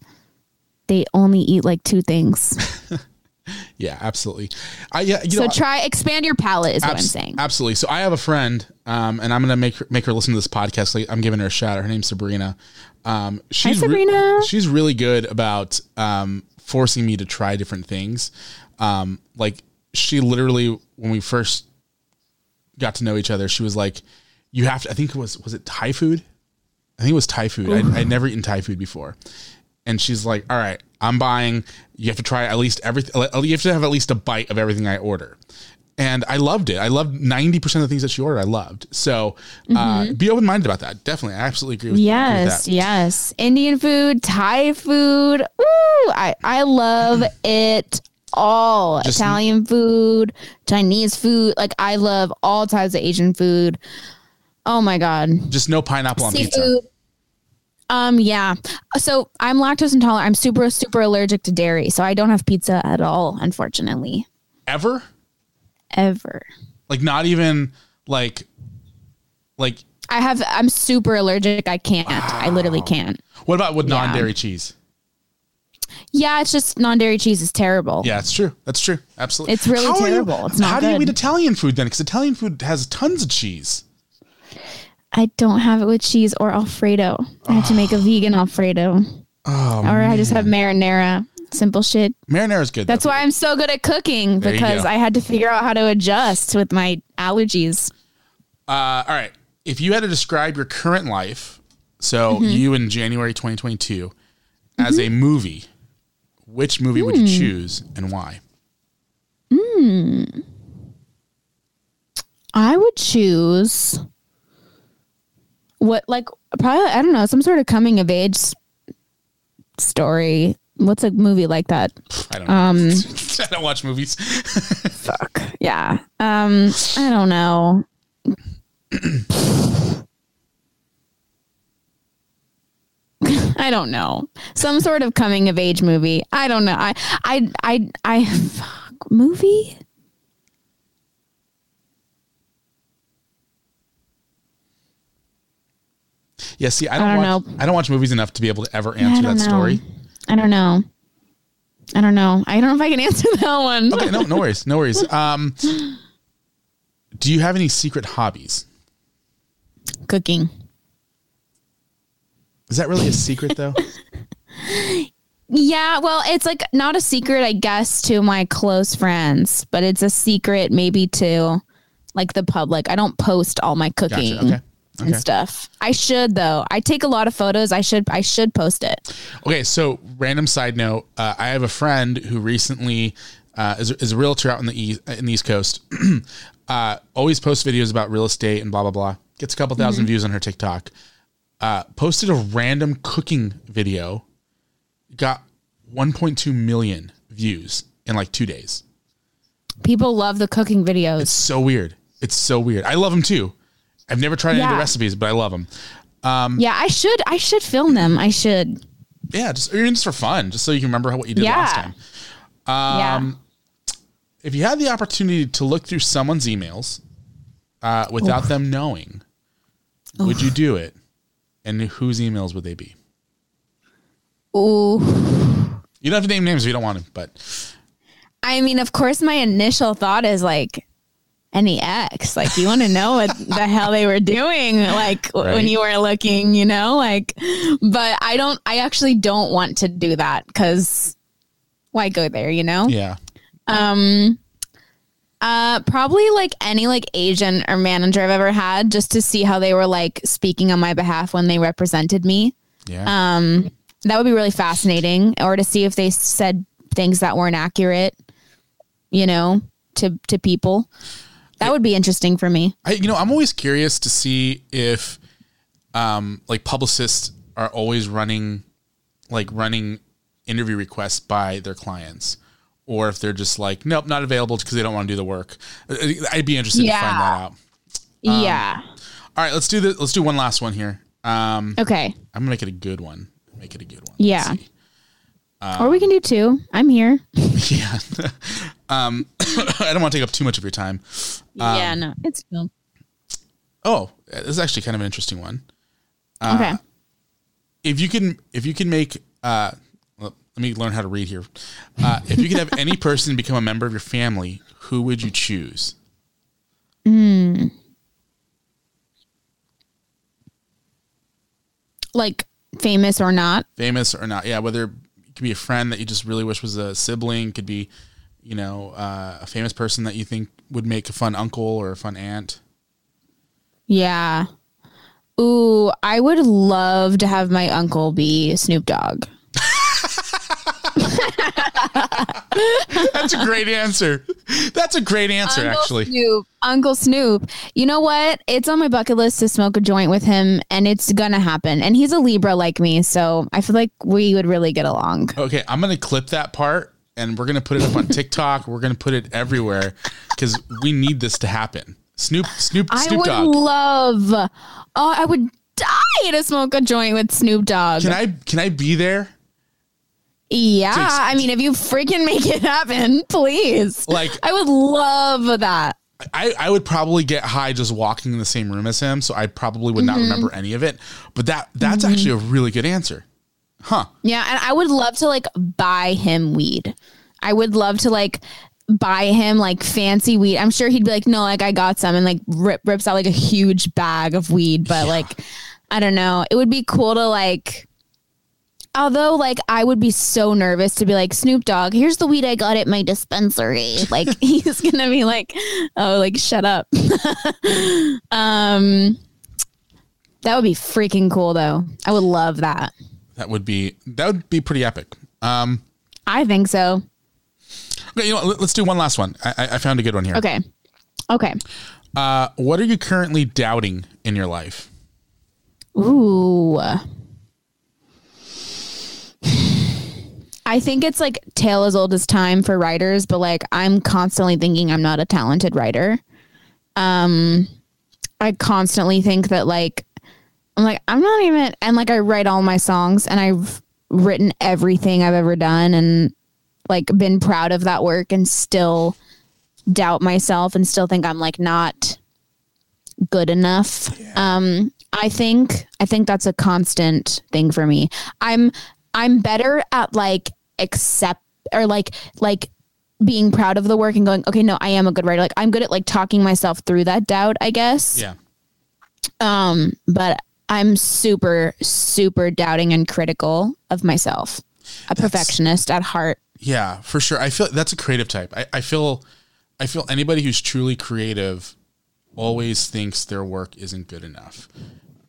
they only eat like two things. yeah, absolutely. I yeah. You so know, try expand your palate is what I'm saying. Absolutely. So I have a friend, um, and I'm gonna make her, make her listen to this podcast. Like, I'm giving her a shout. out. Her name's Sabrina. Um, she's re- Sabrina. she's really good about um, forcing me to try different things. Um, like she literally, when we first got to know each other, she was like, "You have to." I think it was was it Thai food. I think it was Thai food. I, I'd never eaten Thai food before. And she's like, all right, I'm buying. You have to try at least everything. You have to have at least a bite of everything I order. And I loved it. I loved 90% of the things that she ordered. I loved. So uh, be open minded about that. Definitely. I absolutely agree with, agree with Yes, yes. Indian food, Thai food. Ooh, I, I love it all. Just- Italian food, Chinese food. Like I love all types of Asian food. Oh my god. Just no pineapple on pizza. Um, yeah. So I'm lactose intolerant. I'm super, super allergic to dairy, so I don't have pizza at all, unfortunately. Ever? Ever. Like not even like like I have. I'm super allergic. I can't. I literally can't. what about with non-dairy cheese? Yeah, it's just non-dairy cheese is terrible. Yeah, it's true. That's true. Absolutely. It's really How are you- terrible. It's not How do you eat Italian food then? Because Italian food has tons of cheese. I don't have it with cheese or Alfredo. I have to make a vegan Alfredo, Oh, or I just have marinara. Simple shit. marinara is good. That's though. why I'm so good at cooking There you because go. I had to figure out how to adjust with my allergies. Uh, all right. If you had to describe your current life, so Mhm. you in January 2022, as a movie, which movie would you Hmm. choose and why? Hmm. I would choose what, like, probably I don't know, some sort of coming of age story. What's a movie like that? I don't know. Um, I don't watch movies. fuck. Yeah. Um, I don't know. I don't know. Some sort of coming of age movie. I don't know. I I I I fuck, movie? Yeah, see, I don't, I don't watch, I don't watch movies enough to be able to ever answer that know. story. I don't know. I don't know. I don't know if I can answer that one. Okay, no, no worries, no worries. Um, do you have any secret hobbies? Cooking. Is that really a secret though? Yeah, well, it's like not a secret, I guess, to my close friends, but it's a secret maybe to like the public. I don't post all my cooking Okay. And Okay. stuff. I should though. I take a lot of photos. I should I should post it. Okay, so random side note: uh, I have a friend who recently uh, is, is a realtor out in the east, in the East Coast. uh, always posts videos about real estate and blah blah blah. Gets a couple 1000 Mhm. views on her TikTok. Uh, posted a random cooking video, got 1.2 million views in like two days. People love the cooking videos. It's so weird. It's so weird. I love them too. I've never tried any of the recipes, but I love them. Um, yeah, I should I should film them. I should. Yeah, just even just for fun, just so you can remember how- what you did Yeah. last time. Um, If you had the opportunity to look through someone's emails uh, without Oof. them knowing, would you do it? And whose emails would they be? Ooh. You don't have to name names if you don't want to, but I mean, of course my initial thought is like any ex. Like you want to know what the hell they were doing like Right. when you were looking, you know? Like but I don't I actually don't want to do that cuz why go there, you know? yeah. Um uh probably like any like agent or manager I've ever had just to see how they were like speaking on my behalf when they represented me. Yeah. Um that would be really fascinating or to see if they said things that weren't accurate, you know, to to people. That would be interesting for me. I, you know, I'm always curious to see if, um, like publicists are always running, like running interview requests by their clients, or if they're just like, nope, not available because they don't want to do the work. I- I'd be interested to find that out. Um, yeah. All right, let's do the let's do one last one here. Um, Okay. I'm gonna make it a good one. Make it a good one. Yeah. Um, or we can do two. I'm here. yeah. Um, I don't want to take up too much of your time. Um, yeah, no. It's cool. Oh, this is actually kind of an interesting one. Uh, Okay. If you can, if you can make, uh, well, let me learn how to read here. Uh, if you could have any person become a member of your family, who would you choose? Mm. Like famous or not? Famous or not? Yeah, whether it could be a friend that you just really wish was a sibling, could be, you know, uh, a famous person that you think would make a fun uncle or a fun aunt. Yeah. Ooh, I would love to have my uncle be Snoop Dogg. That's a great answer. That's a great answer, Uncle actually. Snoop. Uncle Snoop. You know what? It's on my bucket list to smoke a joint with him, and it's gonna happen. And he's a Libra like me, so I feel like we would really get along. Okay, I'm gonna clip that part and we're gonna put it up on TikTok. we're gonna put it everywhere because we need this to happen. Snoop, Snoop. I Snoop would Dogg. love. Oh, I would. die to smoke a joint with Snoop Dogg. Can I can I be there? Yeah, I mean, if you freaking make it happen, please. Like- I would love that. I, I would probably get high just walking in the same room as him, so I probably would not Mhm. remember any of it. But that that's actually a really good answer. Huh. Yeah, and I would love to like buy him weed. I would love to like buy him like fancy weed. I'm sure he'd be like, no, like I got some, and like rip, rips out like a huge bag of weed. But like, I don't know. It would be cool to like. Although, like, I would be so nervous to be like, Snoop Dogg, here's the weed I got at my dispensary. Like, he's gonna be like, oh, like, shut up. um, that would be freaking cool, though. I would love that. That would be that would be pretty epic. Um I think so. okay, you know what, let- let's do one last one. I, I- I found a good one here. Okay. Okay. Uh what are you currently doubting in your life? Ooh. I think it's like tale as old as time for writers, but like I'm constantly thinking I'm not a talented writer. Um I constantly think that like I'm like I'm not even and like I write all my songs and I've written everything I've ever done and like been proud of that work and still doubt myself and still think I'm like not good enough. Um I think I think that's a constant thing for me. I'm I'm better at like accept or like like being proud of the work and going, okay, no, I am a good writer. Like I'm good at like talking myself through that doubt, I guess. Yeah. Um, but I'm super, super doubting and critical of myself. A perfectionist at heart. Yeah, for sure. I feel that's a creative type. I, I feel I feel anybody who's truly creative always thinks their work isn't good enough.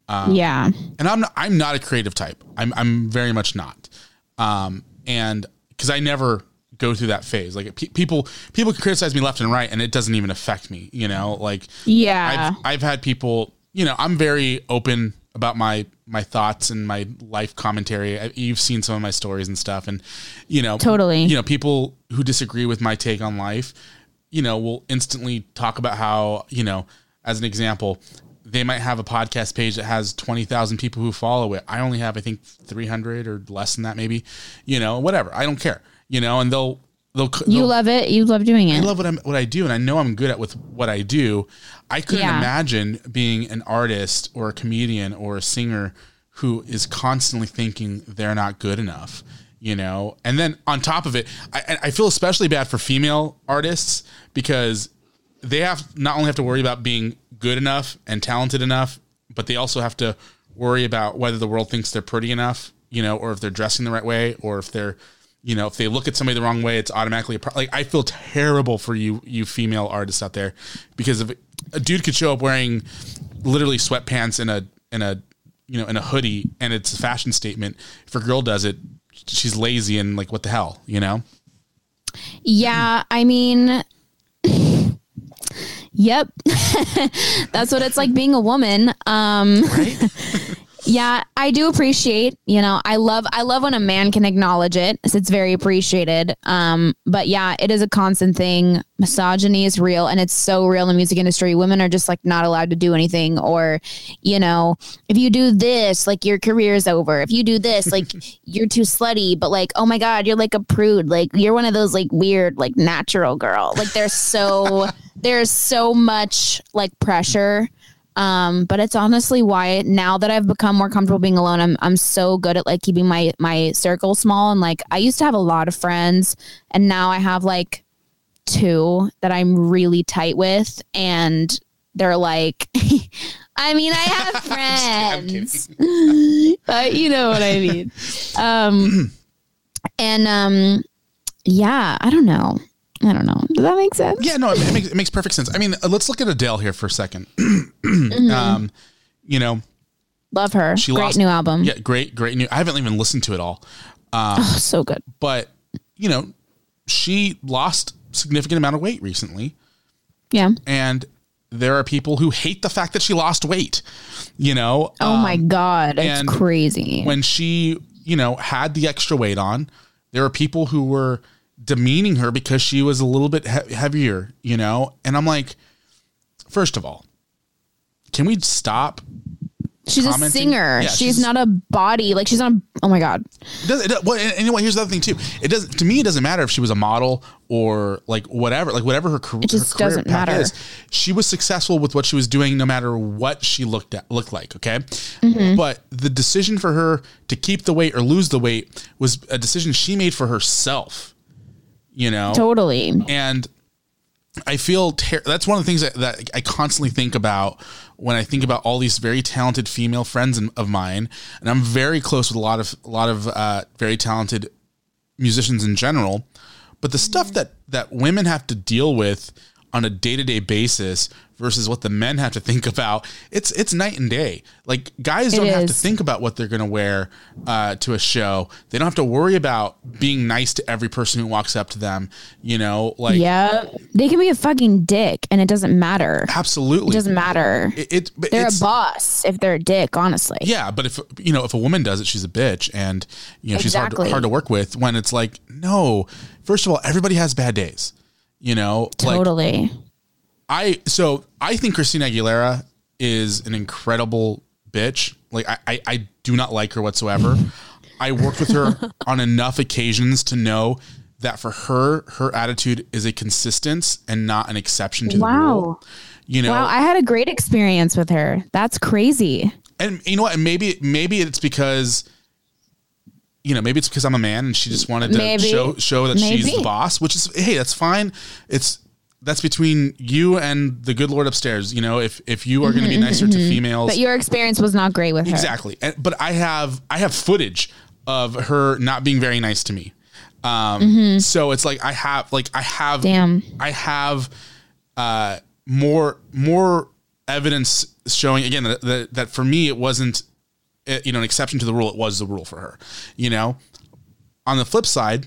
Um, Yeah. and I'm not, I'm not a creative type. I'm I'm very much not. Um, and because I never go through that phase. Like pe- people people can criticize me left and right, and it doesn't even affect me. You know, like Yeah. I've I've had people. You know, I'm very open about my my thoughts and my life commentary. I- You've seen some of my stories and stuff, and you know, Totally. You know, people who disagree with my take on life, you know, will instantly talk about how you know, as an example, they might have a podcast page that has 20,000 people who follow it. I only have, I think, 300 or less than that, maybe, you know, whatever. I don't care, you know, and they'll, they'll, You they'll- love it. You love doing it. I love what I'm, what I do. And I know I'm good at with what I do. I couldn't Yeah. imagine being an artist or a comedian or a singer who is constantly thinking they're not good enough, you know? And then on top of it, I, I feel especially bad for female artists because they have not only have to worry about being good enough and talented enough, but they also have to worry about whether the world thinks they're pretty enough, you know, or if they're dressing the right way, or if they're, you know, if they look at somebody the wrong way, it's automatically a pro- like. I feel terrible for you, you female artists out there, because if a dude could show up wearing literally sweatpants and a in a you know in a hoodie and it's a fashion statement, if a girl does it, she's lazy and like what the hell, you know? Yeah, I mean, yep, that's what it's like being a woman. Um, yeah, I do appreciate. You know, I love I love when a man can acknowledge it. It's very appreciated. Um, but yeah, it is a constant thing. Misogyny is real, and it's so real in the music industry. Women are just like not allowed to do anything, or you know, if you do this, like your career is over. If you do this, like you're too slutty. But like, oh my god, you're like a prude. Like you're one of those like weird like natural girl. Like there's so there's so much like pressure. Um, but it's honestly why now that I've become more comfortable being alone, I'm I'm so good at like keeping my my circle small. And like I used to have a lot of friends, and now I have like two that I'm really tight with, and they're like, I mean, I have friends, but you know what I mean. Um, and um, yeah, I don't know. I don't know. Does that make sense? Yeah, no, it, it makes it makes perfect sense. I mean, uh, let's look at Adele here for a 2nd Mhm. Um, you know, Love her. she Great lost new album. Yeah, great, great new. I haven't even listened to it all. Um, Oh, so good. But you know, she lost significant amount of weight recently, Yeah. and there are people who hate the fact that she lost weight. You know. Oh my Um, god, it's crazy. when she, you know, had the extra weight on, there were people who were demeaning her because she was a little bit he- heavier, you know? And I'm like, first of all, can we stop She's a singer. Yeah, she's, not a body. Like she's not. A, oh my god. It does, it, does- well, and, and you know what? Here's the other thing too. It doesn't. to me. It doesn't matter if she was a model or like whatever, like whatever her, car- It just her career doesn't path matter. is. She was successful with what she was doing, no matter what she looked at looked like. Okay, Mhm. but the decision for her to keep the weight or lose the weight was a decision she made for herself. You know, Totally. and I feel ter- that's one of the things that, that I constantly think about when I think about all these very talented female friends in- of mine, and I'm very close with a lot of a lot of uh, very talented musicians in general. But the stuff that that women have to deal with on a day to day basis versus what the men have to think about, it's it's night and day. Like guys don't have to think about what they're going to wear uh, to a show. They don't have to worry about being nice to every person who walks up to them. You know, like yeah, they can be a fucking dick, and it doesn't matter. Absolutely, It doesn't matter. It, it They're a boss if they're a dick. Honestly. Yeah, but if you know if a woman does it, she's a bitch, and you know she's hard hard to work with. When it's like, no, first of all, everybody has bad days. You know, like Totally. I so I think Christina Aguilera is an incredible bitch. Like I, I, I do not like her whatsoever. I worked with her on enough occasions to know that for her, her attitude is a consistence and not an exception to the Wow. rule. You know, wow, I had a great experience with her. That's crazy. and you know what? Maybe maybe it's because you know maybe it's because I'm a man and she just wanted to Maybe. show show that she's the boss, which is hey, that's fine. It's that's between you and the good Lord upstairs. You know, if if you are going to be nicer to females, But your experience was not great with her. exactly. And, but I have I have footage of her not being very nice to me. Um, Mhm. so it's like I have like I have Damn. I have uh more more evidence showing again that, that, that for me it wasn't you know an exception to the rule it was the rule for her you know on the flip side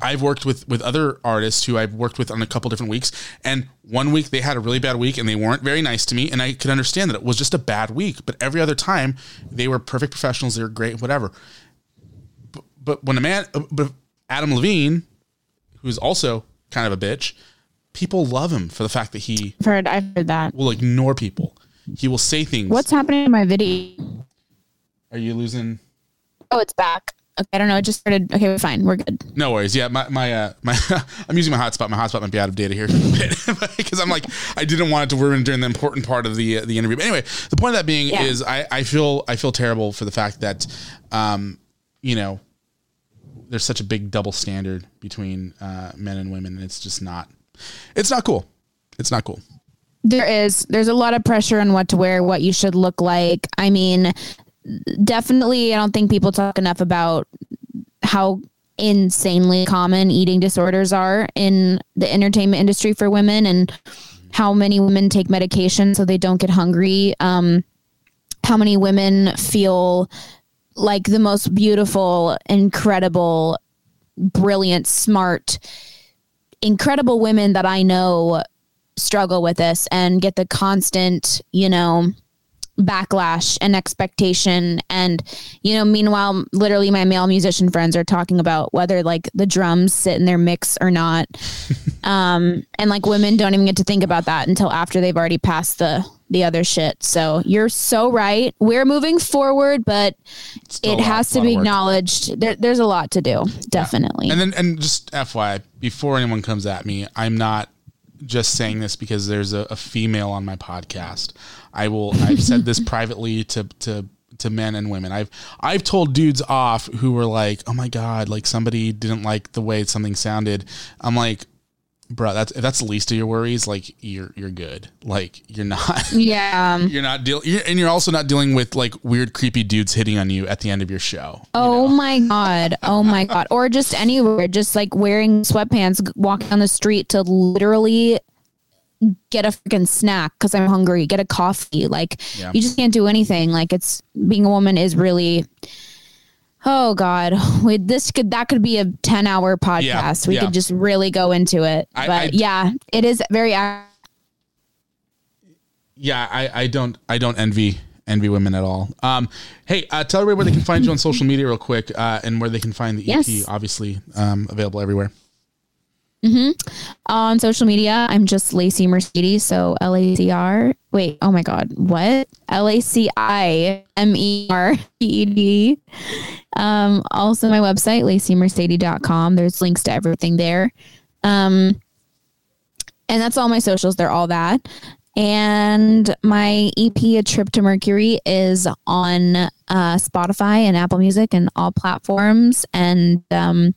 I've worked with with other artists who I've worked with on a couple different weeks and one week they had a really bad week and they weren't very nice to me and I could understand that it was just a bad week but every other time they were perfect professionals they were great whatever but, but when a man uh, but Adam Levine who's also kind of a bitch people love him for the fact that he I've heard, I've heard that. will ignore people he will say things What's happening in my video? Are you losing Oh, it's back. Okay, I don't know. It just started. Okay, we're fine. We're good. No worries. Yeah, my my uh, my I'm using my hotspot. My hotspot might be out of data here for a bit because I'm like I didn't want it to ruin during the important part of the uh, the interview. But anyway, the point of that being Yeah. is I I feel I feel terrible for the fact that um you know there's such a big double standard between uh, men and women, and it's just not it's not cool. It's not cool. There is. There's a lot of pressure on what to wear, what you should look like. I mean, definitely, I don't think people talk enough about how insanely common eating disorders are in the entertainment industry for women and how many women take medication so they don't get hungry. Um, how many women feel like the most beautiful, incredible, brilliant, smart, incredible women that I know struggle with this and get the constant, you know, backlash and expectation. And you know meanwhile literally my male musician friends are talking about whether like the drums sit in their mix or not. Um and like women don't even get to think about that until after they've already passed the the other shit. So you're so right. We're moving forward but Still it lot- has to be acknowledged. There, there's a lot to do definitely. And then, and just FYI, before anyone comes at me, I'm not just saying this because there's a, a female on my podcast. I will. I've said this privately to to to men and women. I've I've told dudes off who were like, "Oh my god, like somebody didn't like the way something sounded." I'm like, bro, that's if that's the least of your worries. Like you're you're good. Like you're not. yeah You're not dealing, and you're also not dealing with like weird, creepy dudes hitting on you at the end of your show. Oh my god. Oh my god. Or just anywhere, just like wearing sweatpants, walking down the street to literally get a freaking snack because I'm hungry, get a coffee. Like Yeah. you just can't do anything. Like it's being a woman is really Oh God, we, this could that could be a ten hour podcast. we yeah. could just really go into it. I- but I- yeah, it is very. yeah, I, I don't I don't envy envy women at all. Um, hey, uh, tell everybody where they can find you on social media real quick, uh, and where they can find the EP. Yes. Obviously, um, available everywhere. Hmm On social media, I'm just Lacey Mercedes. So L A C R. Wait, oh my God, what? L A C I M E R E D. Um, also my website, laceymercedes.com. There's links to everything there. Um, and that's all my socials. They're all that. And my EP, A Trip to Mercury, is on uh, Spotify and Apple Music and all platforms. And um,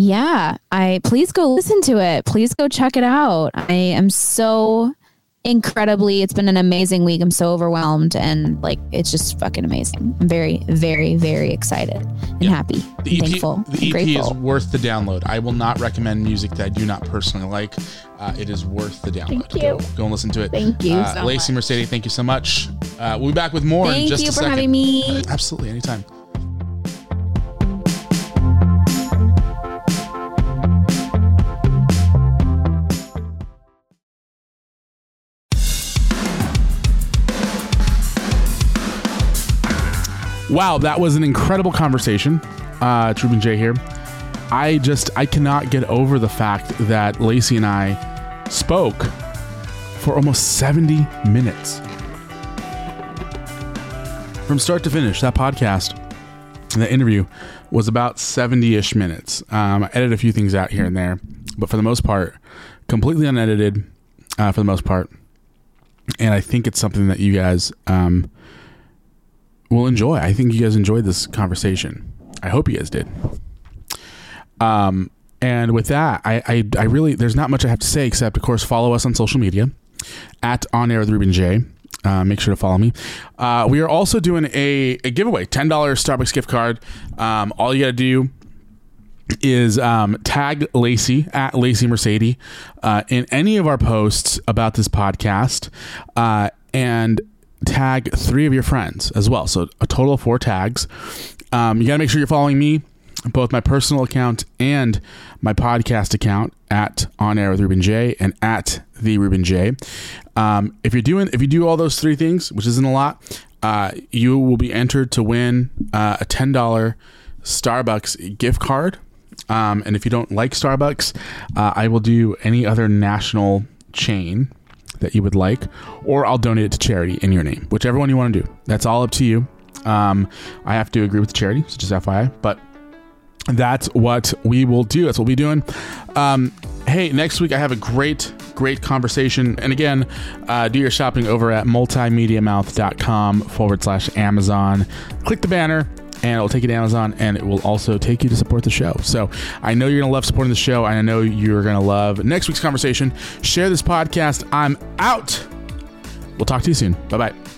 yeah, I please go listen to it. Please go check it out. I am so incredibly it's been an amazing week. I'm so overwhelmed and like it's just fucking amazing. I'm very, very, very excited and happy. The EP, thankful. the EP grateful. is worth the download. I will not recommend music that I do not personally like. Uh, it is worth the download. Thank you. Go, go and listen to it. Thank you Uh, so Lacey Mercedes, thank you so much. Uh, we'll be back with more in Thank just you a for second. having me. Absolutely, anytime. Wow, that was an incredible conversation. Uh, Ruben J here. I just I cannot get over the fact that Lacey and I spoke for almost 70 minutes. From start to finish, that podcast, that interview was about 70-ish minutes. Um, I edited a few things out here and there, but for the most part, completely unedited uh, for the most part. And I think it's something that you guys um, will enjoy. I think you guys enjoyed this conversation. I hope you guys did. Um, and with that, I, I, I really, there's not much I have to say except, of course, follow us on social media at On Air with Ruben J. Uh, make sure to follow me. Uh, we are also doing a, a giveaway $10 Starbucks gift card. Um, all you got to do is um, tag Lacey at Lacey Mercedes uh, in any of our posts about this podcast uh, and tag three of your friends as well. So a total of four tags. Um, you got to make sure you're following me, both my personal account and my podcast account at On Air with Ruben J and at the Ruben J. Um, if you're doing, if you do all those three things, which isn't a lot, uh, you will be entered to win uh, a ten dollar Starbucks gift card. Um, and if you don't like Starbucks, uh, I will do any other national chain that you would like, or I'll donate it to charity in your name, whichever one you want to do. That's all up to you. Um, I have to agree with the charity, so just FYI. But that's what we will do. That's what we'll be doing. Um, hey, next week I have a great, great conversation. And again, uh, do your shopping over at multimediamouth.com forward slash Amazon. Click the banner and it'll take you to Amazon and it will also take you to support the show. So I know you're going to love supporting the show. And I know you're going to love next week's conversation. Share this podcast. I'm out. We'll talk to you soon. Bye bye.